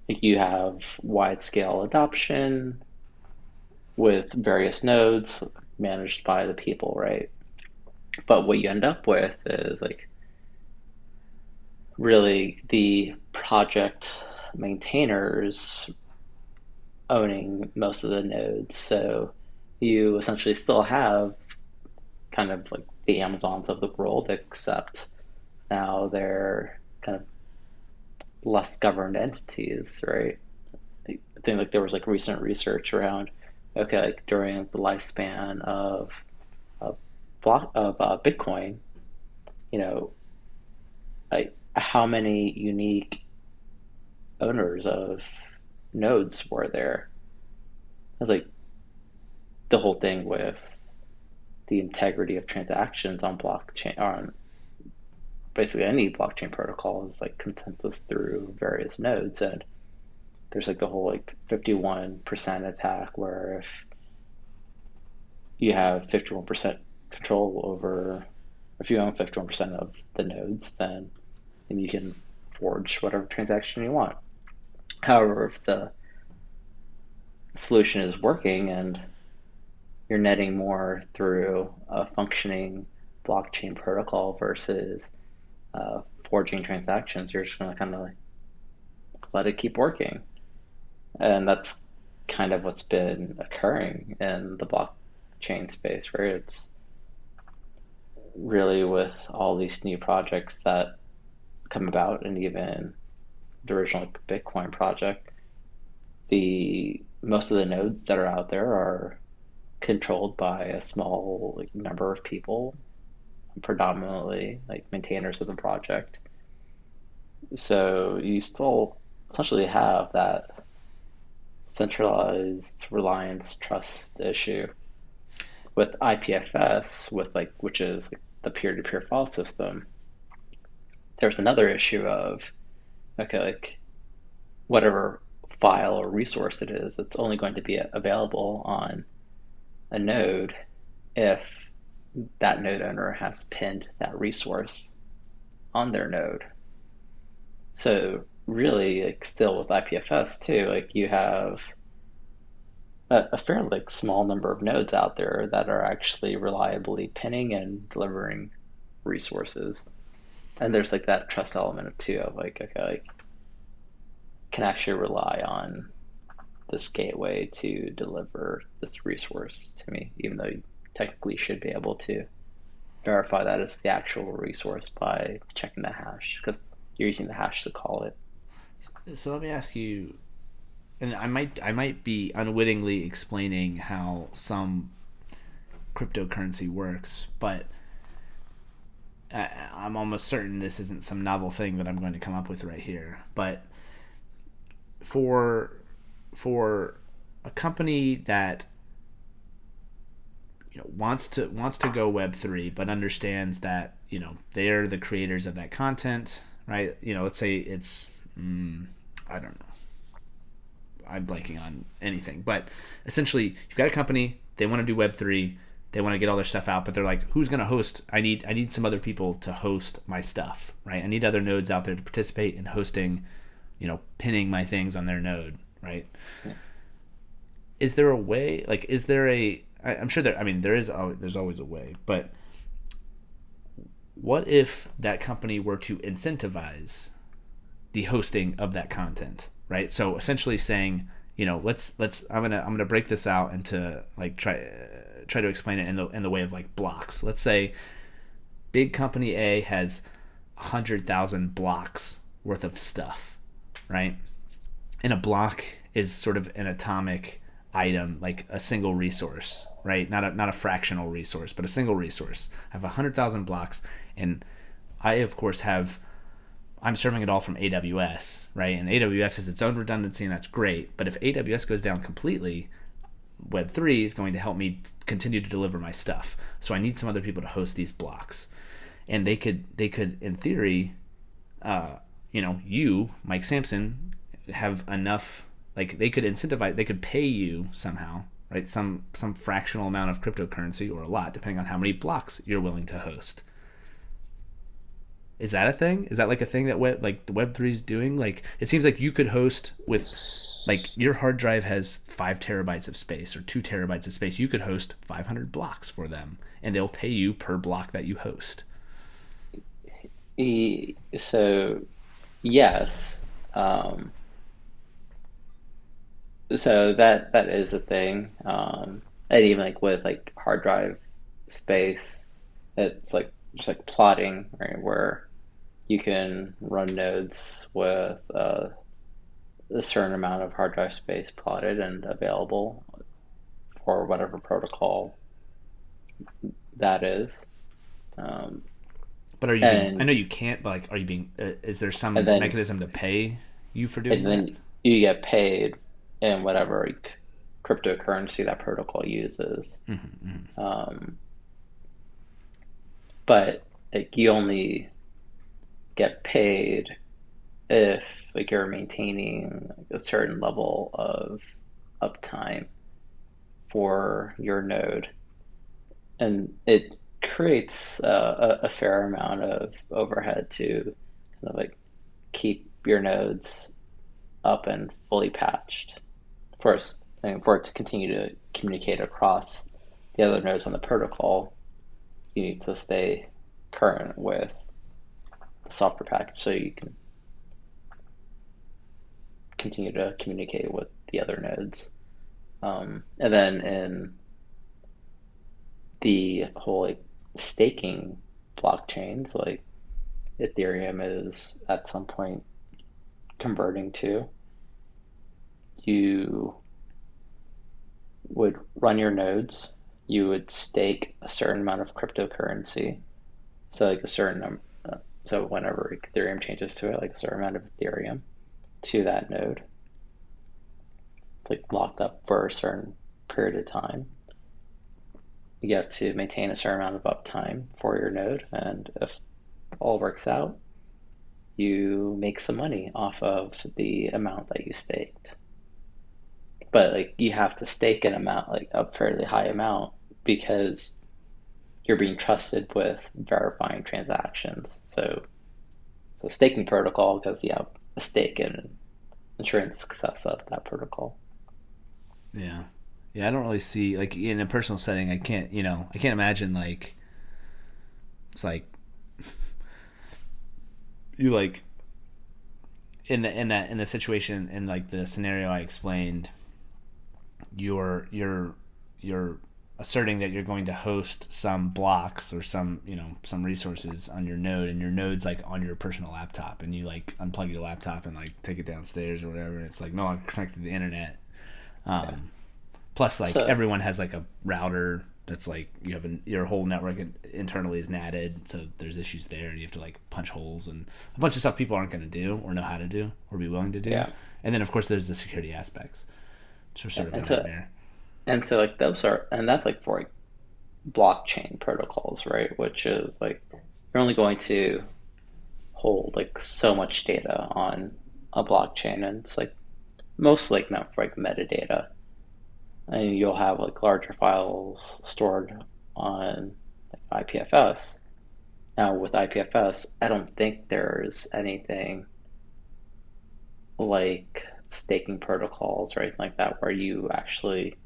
you have wide scale adoption with various nodes managed by the people, right? But what you end up with is like really the project maintainers owning most of the nodes. So you essentially still have kind of like the Amazons of the world, except now they're kind of less governed entities, right? I think like there was like recent research around okay, like during the lifespan of of block of uh, Bitcoin, you know, like how many unique owners of nodes were there? It was like the whole thing with the integrity of transactions on blockchain on basically any blockchain protocol is like consensus through various nodes and there's like the whole like 51% attack where if you have 51% control over if you own 51% of the nodes then then you can forge whatever transaction you want. However if the solution is working and you're netting more through a functioning blockchain protocol versus uh, forging transactions, you're just going to kind of like let it keep working. And that's kind of what's been occurring in the blockchain space, right? It's really with all these new projects that come about, and even the original Bitcoin project, the most of the nodes that are out there are controlled by a small like, number of people, predominantly like maintainers of the project. So you still essentially have that centralized reliance trust issue with IPFS, with like which is the peer-to-peer file system. There's another issue of okay, like whatever file or resource it is, it's only going to be available on a node if that node owner has pinned that resource on their node. So really, like still with IPFS too, like you have a, a fairly like, small number of nodes out there that are actually reliably pinning and delivering resources. And there's like that trust element of too of like, okay, like can actually rely on this gateway to deliver this resource to me, even though technically should be able to verify that it's the actual resource by checking the hash because you're using the hash to call it. So let me ask you, and I might I might be unwittingly explaining how some cryptocurrency works, but I, I'm almost certain this isn't some novel thing that I'm going to come up with right here. But for for a company that you know wants to wants to go web 3 but understands that you know they're the creators of that content right you know let's say it's mm, i don't know i'm blanking on anything but essentially you've got a company they want to do web 3 they want to get all their stuff out but they're like who's going to host i need i need some other people to host my stuff right i need other nodes out there to participate in hosting you know pinning my things on their node right? Yeah. Is there a way? Like, is there a? I, I'm sure there. I mean, there is. There's always a way, but what if that company were to incentivize the hosting of that content, right? So essentially saying, you know, let's let's I'm gonna I'm gonna break this out into like try uh, try to explain it in the in the way of like blocks. Let's say big company A has hundred thousand blocks worth of stuff, right? and a block is sort of an atomic item, like a single resource, right? Not a not a fractional resource, but a single resource. I have hundred thousand blocks, and I of course have. I'm serving it all from AWS, right? And AWS has its own redundancy, and that's great. But if AWS goes down completely, Web3 is going to help me continue to deliver my stuff. So I need some other people to host these blocks, and they could they could in theory, uh, you know, you Mike Sampson have enough like they could incentivize they could pay you somehow right? Some some fractional amount of cryptocurrency or a lot depending on how many blocks you're willing to host. Is that a thing? Is that like a thing that web like the web3 is doing? Like it seems like you could host with like your hard drive has five terabytes of space or two terabytes of space. You could host 500 blocks for them and they'll pay you per block that you host. So yes um, so that that is a thing um, and even like with like hard drive space it's like just like plotting right where you can run nodes with uh, a certain amount of hard drive space plotted and available or whatever protocol that is. Um, But are you? Being, I know you can't. But like, are you being? Uh, is there some then mechanism to pay you for doing and that? then you get paid in whatever c- cryptocurrency that protocol uses. Mm-hmm, Um, but like you only get paid if like you're maintaining like, a certain level of uptime for your node, and it creates uh, a, a fair amount of overhead to kind of like keep your nodes up and fully patched. First, and for it to continue to communicate across the other nodes on the protocol, you need to stay current with the software package so you can continue to communicate with the other nodes. Um, and then in the whole like staking blockchains, like Ethereum is at some point converting to, you would run your nodes, you would stake a certain amount of cryptocurrency, so like a certain num- uh, so whenever Ethereum changes to it, like a certain amount of Ethereum to that node, it's like locked up for a certain period of time. You have to maintain a certain amount of uptime for your node, and if all works out, you make some money off of the amount that you staked. But like you have to stake an amount, like a fairly high amount, because you're being trusted with verifying transactions. So it's a staking protocol because you have a stake in ensuring the success of that protocol. Yeah. Yeah, I don't really see like in a personal setting. I can't, you know, I can't imagine like it's like you like in the in that in the situation in like the scenario I explained. You're you're you're asserting that you're going to host some blocks or some you know some resources on your node and your node's like on your personal laptop and you like unplug your laptop and like take it downstairs or whatever and it's like no longer connected to the internet. Um, plus like So everyone has like a router that's like you have an, your whole network internally is natted so there's issues there and you have to like punch holes and a bunch of stuff people aren't going to do or know how to do or be willing to do. Yeah, and then of course there's the security aspects sort of a And so and so like those are and that's like for like blockchain protocols, right? Which is like you're only going to hold like so much data on a blockchain, and it's like mostly like meant for like metadata. And you'll have like larger files stored on like IPFS. Now with IPFS, I don't think there's anything like staking protocols or anything like that where you actually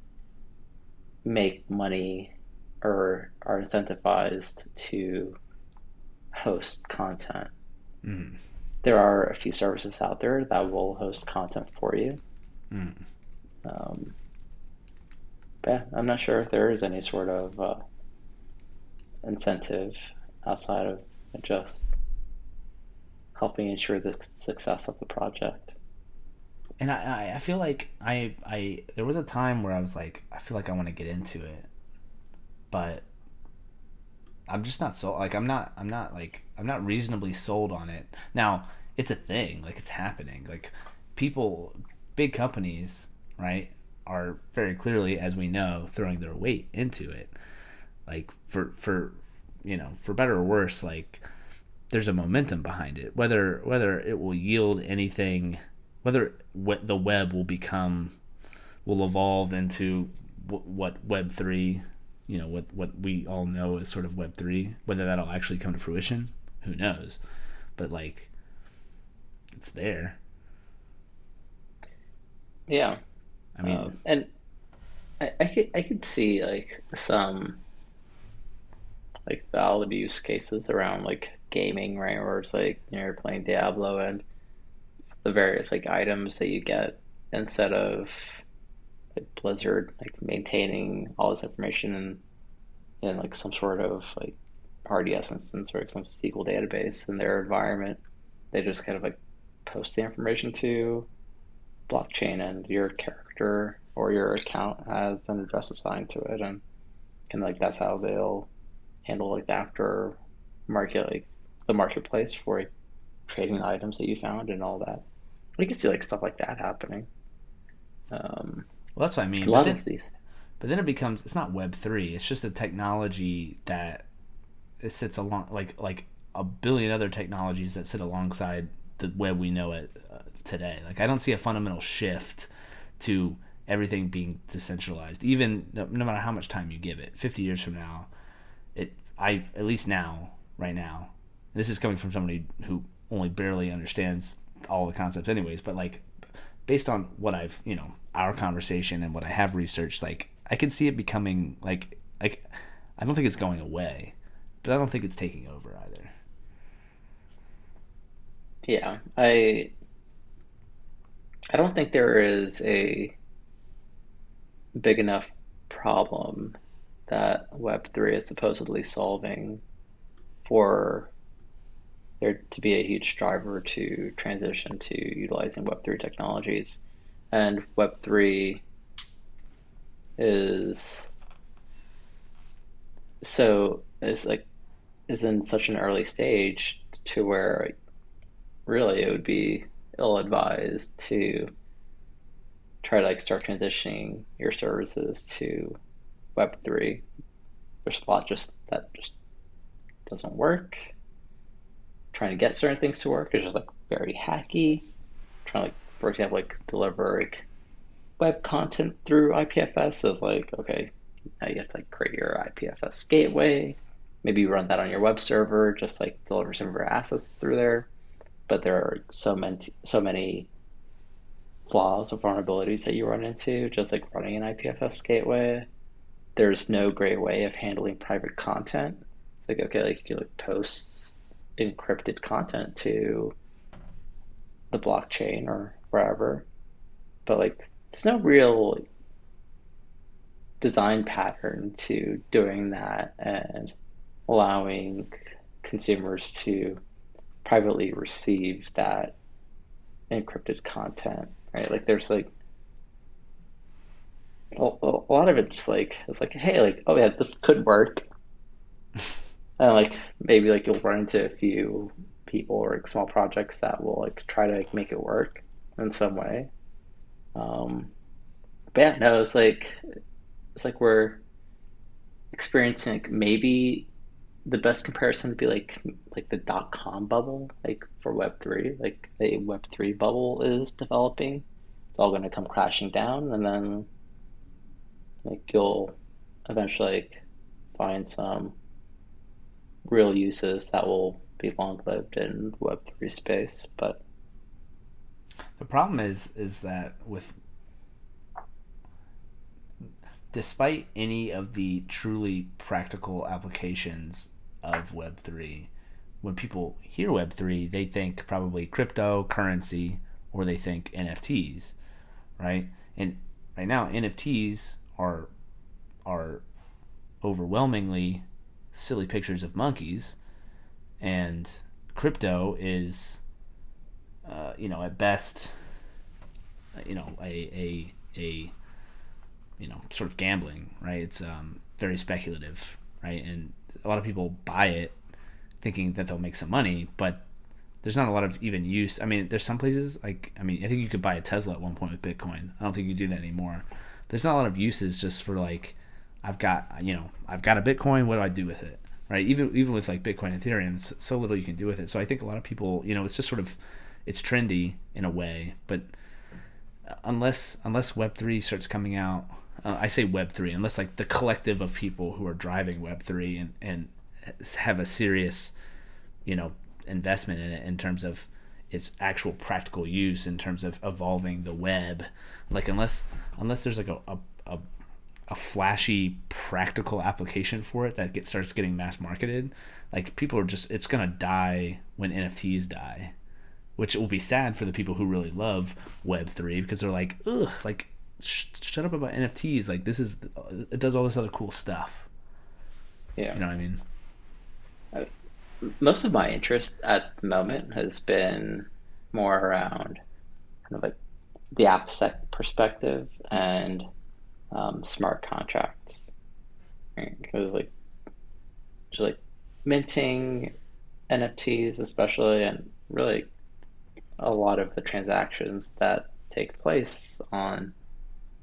make money or are incentivized to host content. mm. There are a few services out there that will host content for you. Mm. Um, but yeah, I'm not sure if there is any sort of uh, incentive outside of just helping ensure the success of the project. And I, I feel like I I there was a time where I was like I feel like I want to get into it but I'm just not so like I'm not I'm not like I'm not reasonably sold on it. Now, it's a thing, like it's happening. Like people big companies, right, are very clearly as we know throwing their weight into it. Like for for you know, for better or worse, like there's a momentum behind it. Whether whether it will yield anything, whether what the web will become will evolve into what, what web 3 you know what what we all know is sort of web 3 whether that'll actually come to fruition who knows? But like it's there. Yeah, i mean um, and I, I could I could see like some like valid use cases around like gaming, right? Where it's like you know, you're playing Diablo and the various like items that you get instead of like Blizzard like maintaining all this information in in like some sort of like RDS instance or some SQL database in their environment. They just kind of like post the information to blockchain and your character or your account has an address assigned to it, and and like that's how they'll handle like the after market, like the marketplace for trading items that you found and all that. We can see like stuff like that happening. Um, Well, that's what I mean. a But lot then, of these. but then it becomes it's not Web three. It's just a technology that it sits along like like a billion other technologies that sit alongside the web we know it uh, today. Like I don't see a fundamental shift to everything being decentralized. Even no, no matter how much time you give it, fifty years from now, it I at least now right now. This is coming from somebody who only barely understands all the concepts, anyways. But like based on what I've you know our conversation and what I have researched, like I can see it becoming like like I don't think it's going away, but I don't think it's taking over either. Yeah, I I don't think there is a big enough problem that Web3 is supposedly solving for there to be a huge driver to transition to utilizing Web3 technologies. And Web3 is so is like is in such an early stage to where really it would be ill-advised to try to like start transitioning your services to Web3. There's a lot just that just doesn't work. Trying to get certain things to work is just like very hacky. Trying to like, for example, like deliver like web content through IPFS is like, okay, now you have to like create your IPFS gateway. Maybe run that on your web server, just like deliver some of your assets through there. But there are so many so many flaws or vulnerabilities that you run into just like running an IPFS gateway. There's no great way of handling private content. It's like okay, like you like post encrypted content to the blockchain or wherever, but like there's no real design pattern to doing that and allowing consumers to privately receive that encrypted content, right? Like there's like a, lot of it just like it's like hey like oh yeah this could work and like maybe like you'll run into a few people or like small projects that will like try to like make it work in some way. Um but yeah no it's like it's like we're experiencing like maybe the best comparison would be like like the dot com bubble like for web 3 like a web 3 bubble is developing. It's all going to come crashing down and then like you'll eventually like find some real uses that will be long lived in web 3 space but The problem is is that with despite any of the truly practical applications of Web3, when people hear Web3, they think probably cryptocurrency or they think NFTs, right? And right now, NFTs are are overwhelmingly silly pictures of monkeys, and crypto is, uh, you know, at best, uh, you know, a a a you know sort of gambling right? It's um, very speculative right? And a lot of people buy it thinking that they'll make some money but there's not a lot of even use. I mean there's some places like i mean i think you could buy a tesla at one point with bitcoin. I don't think you do that anymore. There's not a lot of uses just for like i've got you know i've got a bitcoin what do i do with it right even even with like bitcoin ethereum so little you can do with it so i think a lot of people you know it's just sort of it's trendy in a way but unless unless web3 starts coming out uh, I say Web three, unless like the collective of people who are driving Web three and and have a serious, you know, investment in it in terms of its actual practical use in terms of evolving the web. Like unless unless there's like a a, a, a flashy practical application for it that gets starts getting mass marketed, like people are just it's gonna die when NFTs die. Which will be sad for the people who really love Web three because they're like, ugh, like sh- shut up about NFTs. Like this is it does all this other cool stuff. yeah You know what I mean? most of my interest at the moment has been more around kind of like the AppSec perspective and um, smart contracts. Because right? like, just like minting NFTs, especially, and really a lot of the transactions that take place on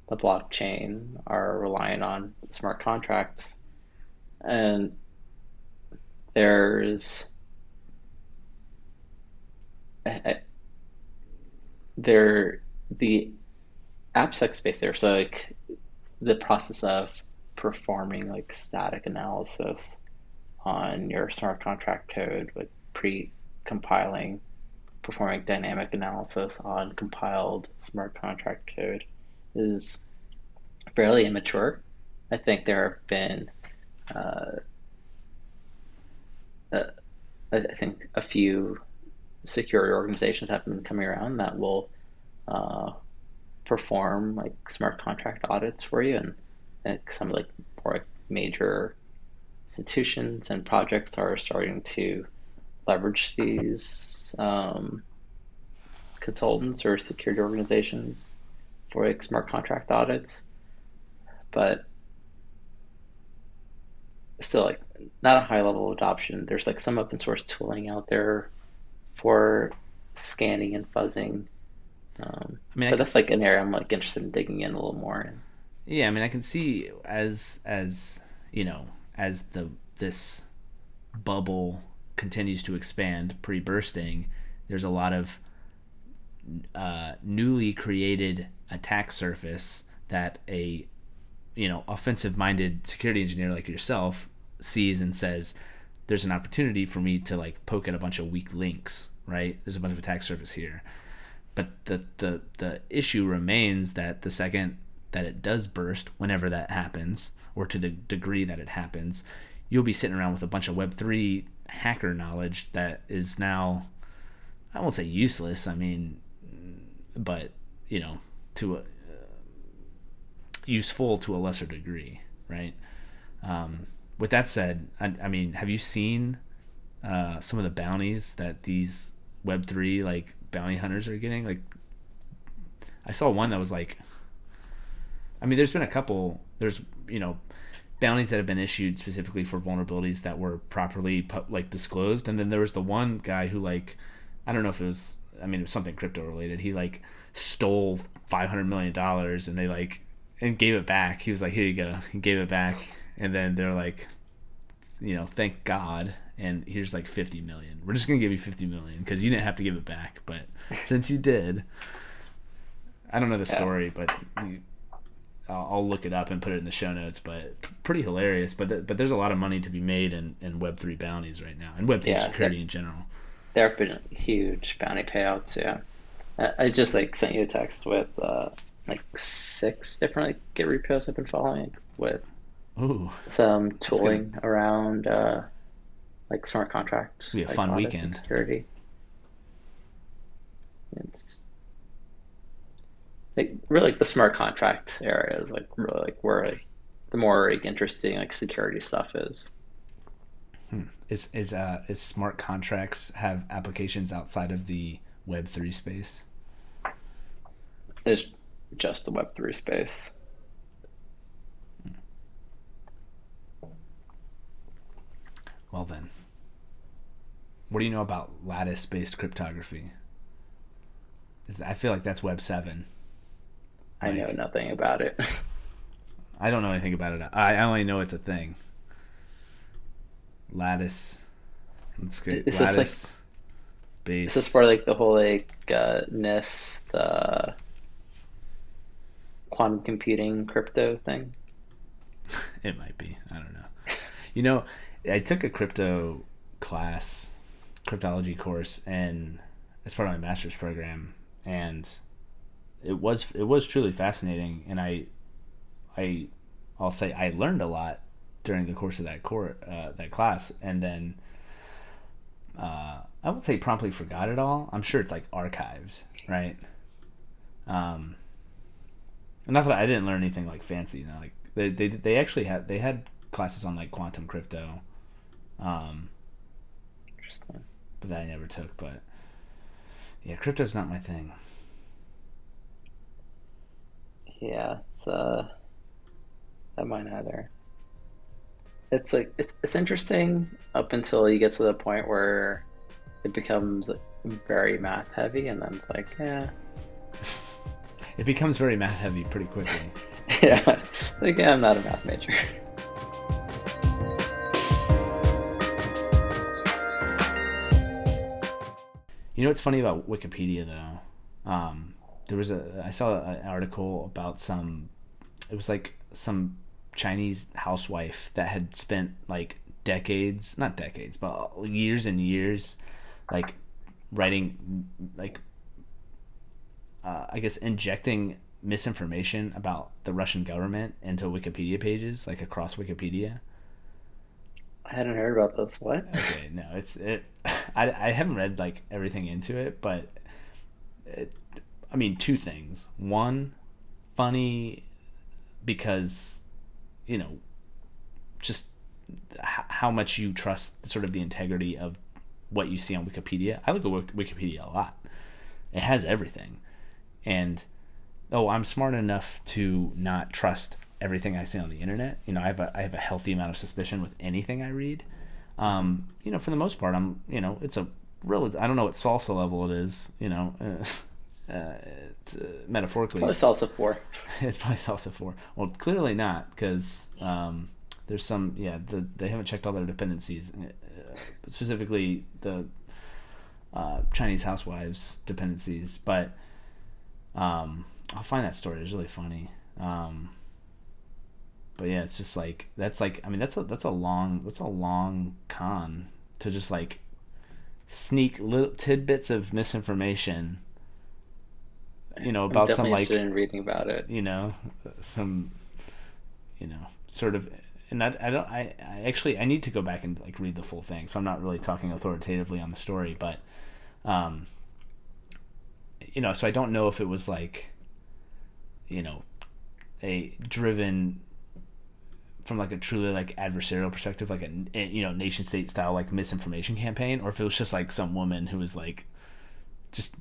the blockchain are relying on smart contracts. And there's there the AppSec space there. So like the process of performing like static analysis on your smart contract code, like pre-compiling, performing dynamic analysis on compiled smart contract code is fairly immature. I think there have been, uh, uh, I think a few security organizations have been coming around that will uh, perform like smart contract audits for you, and, and some like more major institutions and projects are starting to leverage these um, consultants or security organizations for like smart contract audits, but still like not a high level of adoption. There's like some open source tooling out there for scanning and fuzzing. Um, I mean, but I that's like an area I'm like interested in digging in a little more. Yeah, I mean, I can see as as you know as the this bubble continues to expand pre-bursting, there's a lot of uh, newly created attack surface that a you know offensive minded security engineer like yourself sees and says there's an opportunity for me to like poke at a bunch of weak links right there's a bunch of attack surface here but the the the issue remains that the second that it does burst whenever that happens or to the degree that it happens you'll be sitting around with a bunch of web3 hacker knowledge that is now i won't say useless i mean but you know to a, uh, useful to a lesser degree, right? Um, with that said, I, I, mean, have you seen uh, some of the bounties that these Web three like bounty hunters are getting? Like, I saw one that was like, I mean, there's been a couple. There's you know bounties that have been issued specifically for vulnerabilities that were properly like disclosed, and then there was the one guy who like, I don't know if it was. I mean, it was something crypto related. He like stole five hundred million dollars, and they like and gave it back. He was like, "Here you go." He gave it back, and then they're like, you know, thank God. And here's like fifty million. We're just gonna give you fifty million because you didn't have to give it back, but since you did, I don't know the story, but you, I'll, I'll, look it up and put it in the show notes. But pretty hilarious. But th- but there's a lot of money to be made in, in Web three bounties right now, and Web three yeah, security in general. There have been huge bounty payouts. Yeah. I just like sent you a text with uh, like six different like Git repos I've been following with Ooh, some tooling gonna... around uh, like smart contracts. Be a like fun weekend. Security. It's like really like the smart contract area is like really like where like, the more like interesting like security stuff is. Hmm. Is is uh is smart contracts have applications outside of the Web three space? It's just the Web3 space. Well, then, what do you know about lattice based cryptography? Is that, I feel like that's Web 7. I know nothing about it. I don't know anything about it. I only know it's a thing. Lattice. Let's get is lattice this like, based. Is this for like the whole like uh, NIST uh, quantum computing crypto thing? it might be. I don't know. you know, I took a crypto class, cryptology course, and as part of my master's program, and it was it was truly fascinating, and I, I, I'll say I learned a lot during the course of that core uh, that class, and then. Uh, I would say promptly forgot it all. I'm sure it's like archived, right? Um, not that I didn't learn anything like fancy. You know, like they they they actually had they had classes on like quantum crypto. Um, Interesting. But that I never took. But yeah, crypto's not my thing. Yeah, it's uh, not mine either. It's like it's it's interesting up until you get to the point where it becomes very math heavy, and then it's like, yeah, It becomes very math heavy pretty quickly. yeah, like yeah, I'm not a math major. You know what's funny about Wikipedia though? Um, there was a I saw an article about some. It was like some Chinese housewife that had spent like decades, not decades, but years and years, like writing, like uh, I guess injecting misinformation about the Russian government into Wikipedia pages, like across Wikipedia. I hadn't heard about this. What? Okay, no, it's it. I, I haven't read like everything into it, but it, I mean, two things. One, funny because you know just how much you trust sort of the integrity of what you see on Wikipedia. I look at Wikipedia a lot. It has everything, and oh, I'm smart enough to not trust everything I see on the internet. You know, I have a I have a healthy amount of suspicion with anything I read. Um, you know, for the most part, I'm you know, it's a real. I don't know what SLSA level it is. You know, uh, uh, it's, metaphorically, Probably SLSA four. it's probably SLSA four. Well, clearly not, because um, there's some. Yeah, the, they haven't checked all their dependencies, uh, specifically the uh, Chinese housewives dependencies. But um, I'll find that story. It's really funny. Um, but yeah, it's just like that's like I mean that's a that's a long that's a long con to just like sneak little tidbits of misinformation. You know about some like in reading about it. you know some you know sort of and I, I don't I, I actually I need to go back and like read the full thing so I'm not really talking authoritatively on the story but um you know so I don't know if it was like you know a driven from like a truly like adversarial perspective like a, a you know nation state style like misinformation campaign or if it was just like some woman who was like just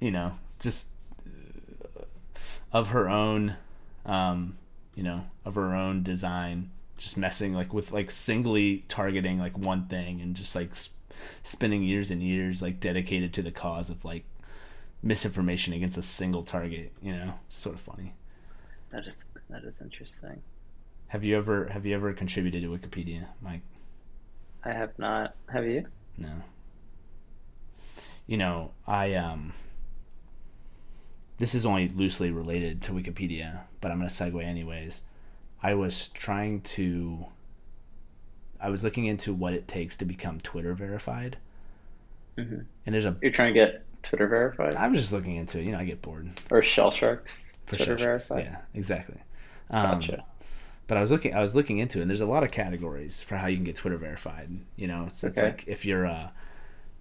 you know just of her own um you know of her own design just messing like with like singly targeting like one thing and just like sp- spending years and years like dedicated to the cause of like misinformation against a single target you know sort of funny That is that is interesting. Have you ever have you ever contributed to wikipedia mike? I have not. Have you? no. You know i um this is only loosely related to wikipedia but i'm going to segue anyways. I was trying to i was looking into what it takes to become twitter verified. Hmm and there's a You're trying to get Twitter verified? I'm just looking into it. You know i get bored. Or Shell Sharks for Twitter verified? yeah exactly. Um, Gotcha. But I was looking I was looking into it and there's a lot of categories for how you can get Twitter verified. You know, it's, it's Okay. like if you're a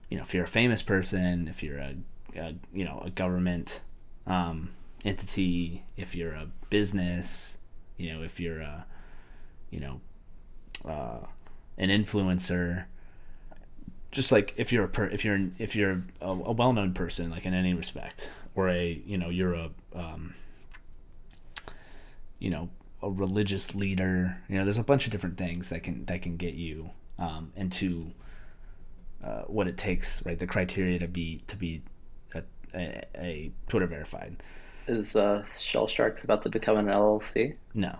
you know, if you're a famous person, if you're a, a you know, a government um, entity, if you're a business, you know, if you're a you know, uh, an influencer, just like if you're a per, if you're if you're a, a well-known person like in any respect or a you know you're a um, you know a religious leader. You know there's a bunch of different things that can that can get you um, into uh, what it takes right? The criteria to be to be a, a, a twitter verified. Is uh, Shell Sharks about to become an LLC? no.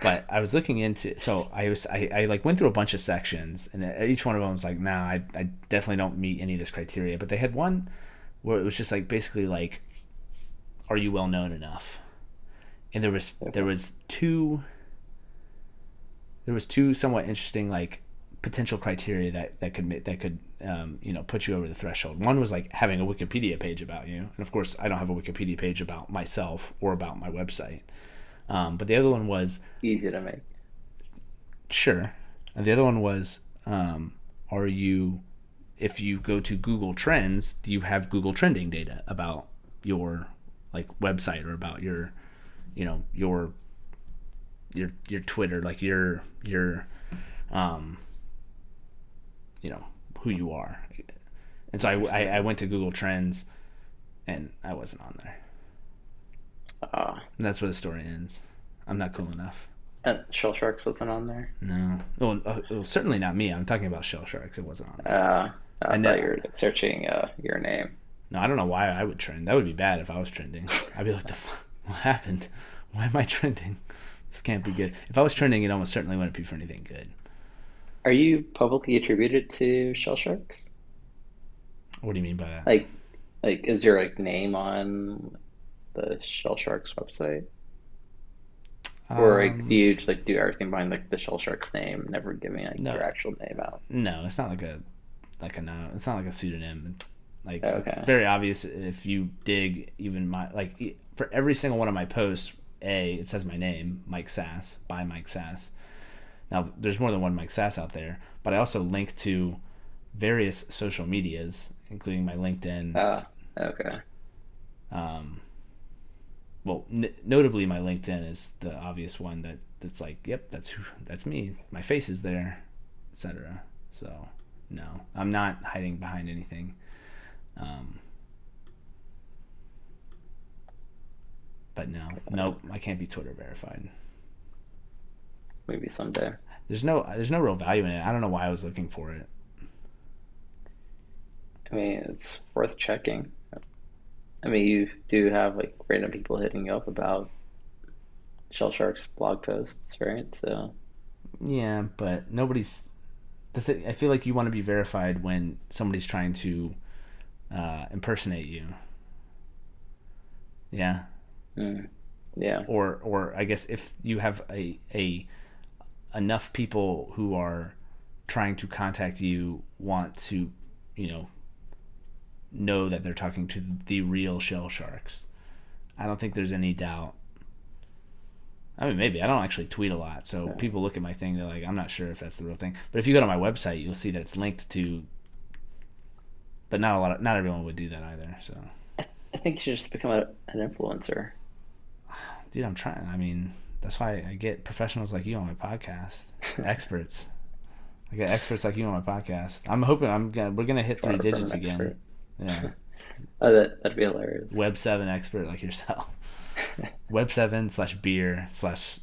But i was looking into so i was I, I like went through a bunch of sections and each one of them was like nah I, I definitely don't meet any of this criteria. But they had one where it was just like basically like are you well known enough and there was there was two there was two somewhat interesting like potential criteria that that could that could um, you know put you over the threshold. One was like having a Wikipedia page about you, and of course I don't have a Wikipedia page about myself or about my website. Um, but the other one was Easy to make. sure, and the other one was um, are you if you go to Google Trends, do you have Google trending data about your like website or about your you know your your your Twitter, like your your um you know who you are. And so I, I, I went to Google Trends, and I wasn't on there. Uh, And that's where the story ends. I'm not cool enough. and Shell Sharks wasn't on there. No. Well, uh, well, certainly not me. I'm talking about shell sharks. It wasn't on. there. Uh, I I know. thought you were searching uh, your name. No, I don't know why I would trend. That would be bad if I was trending. I'd be like, the fuck? What happened? Why am I trending? This can't be good. If I was trending, it almost certainly wouldn't be for anything good. Are you publicly attributed to Shell Sharks? What do you mean by that? Like, like is your like name on the Shell Sharks website, or like Um, do you just like do everything behind like the Shell Sharks name, never giving like No. your actual name out? No, it's not like a like a no, it's not like a pseudonym. Like Okay. it's very obvious if you dig even my like for every single one of my posts, a it says my name, Mike Sass, by Mike Sass. Now there's more than one Mike Sass out there, but I also link to various social medias, including my LinkedIn. Ah, okay. Um, well, n- notably, my LinkedIn is the obvious one that that's like, yep, that's who, that's me. My face is there, etc. So, no, I'm not hiding behind anything. Um, but no, nope, I can't be Twitter verified. Maybe someday. There's no, there's no real value in it. I don't know why I was looking for it. I mean, it's worth checking. I mean, you do have like random people hitting you up about Shell Sharks blog posts, right? So, Yeah, but nobody's. The thing I feel like you want to be verified when somebody's trying to uh, impersonate you. Yeah, mm, yeah, or or I guess if you have a a enough people who are trying to contact you want to, you know, know that they're talking to the real shell sharks. I don't think there's any doubt. I mean, maybe I don't actually tweet a lot, so Yeah. people look at my thing. They're like, I'm not sure if that's the real thing. But if you go to my website, you'll see that it's linked to. But not a lot. Of, not everyone would do that either. So, I think you should just become a, an influencer. dude, I'm trying. I mean, that's why I get professionals like you on my podcast, experts. I get experts like you on my podcast. I'm hoping I'm gonna we're gonna hit three digits again. expert. Yeah, Oh, that that'd be hilarious. Web seven expert like yourself. Web seven slash beer slash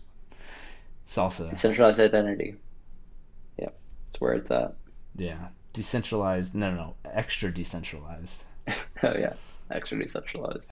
SLSA. Centralized identity. Yep, it's where it's at. Yeah, decentralized. No, no, no, extra decentralized. Oh yeah, extra decentralized.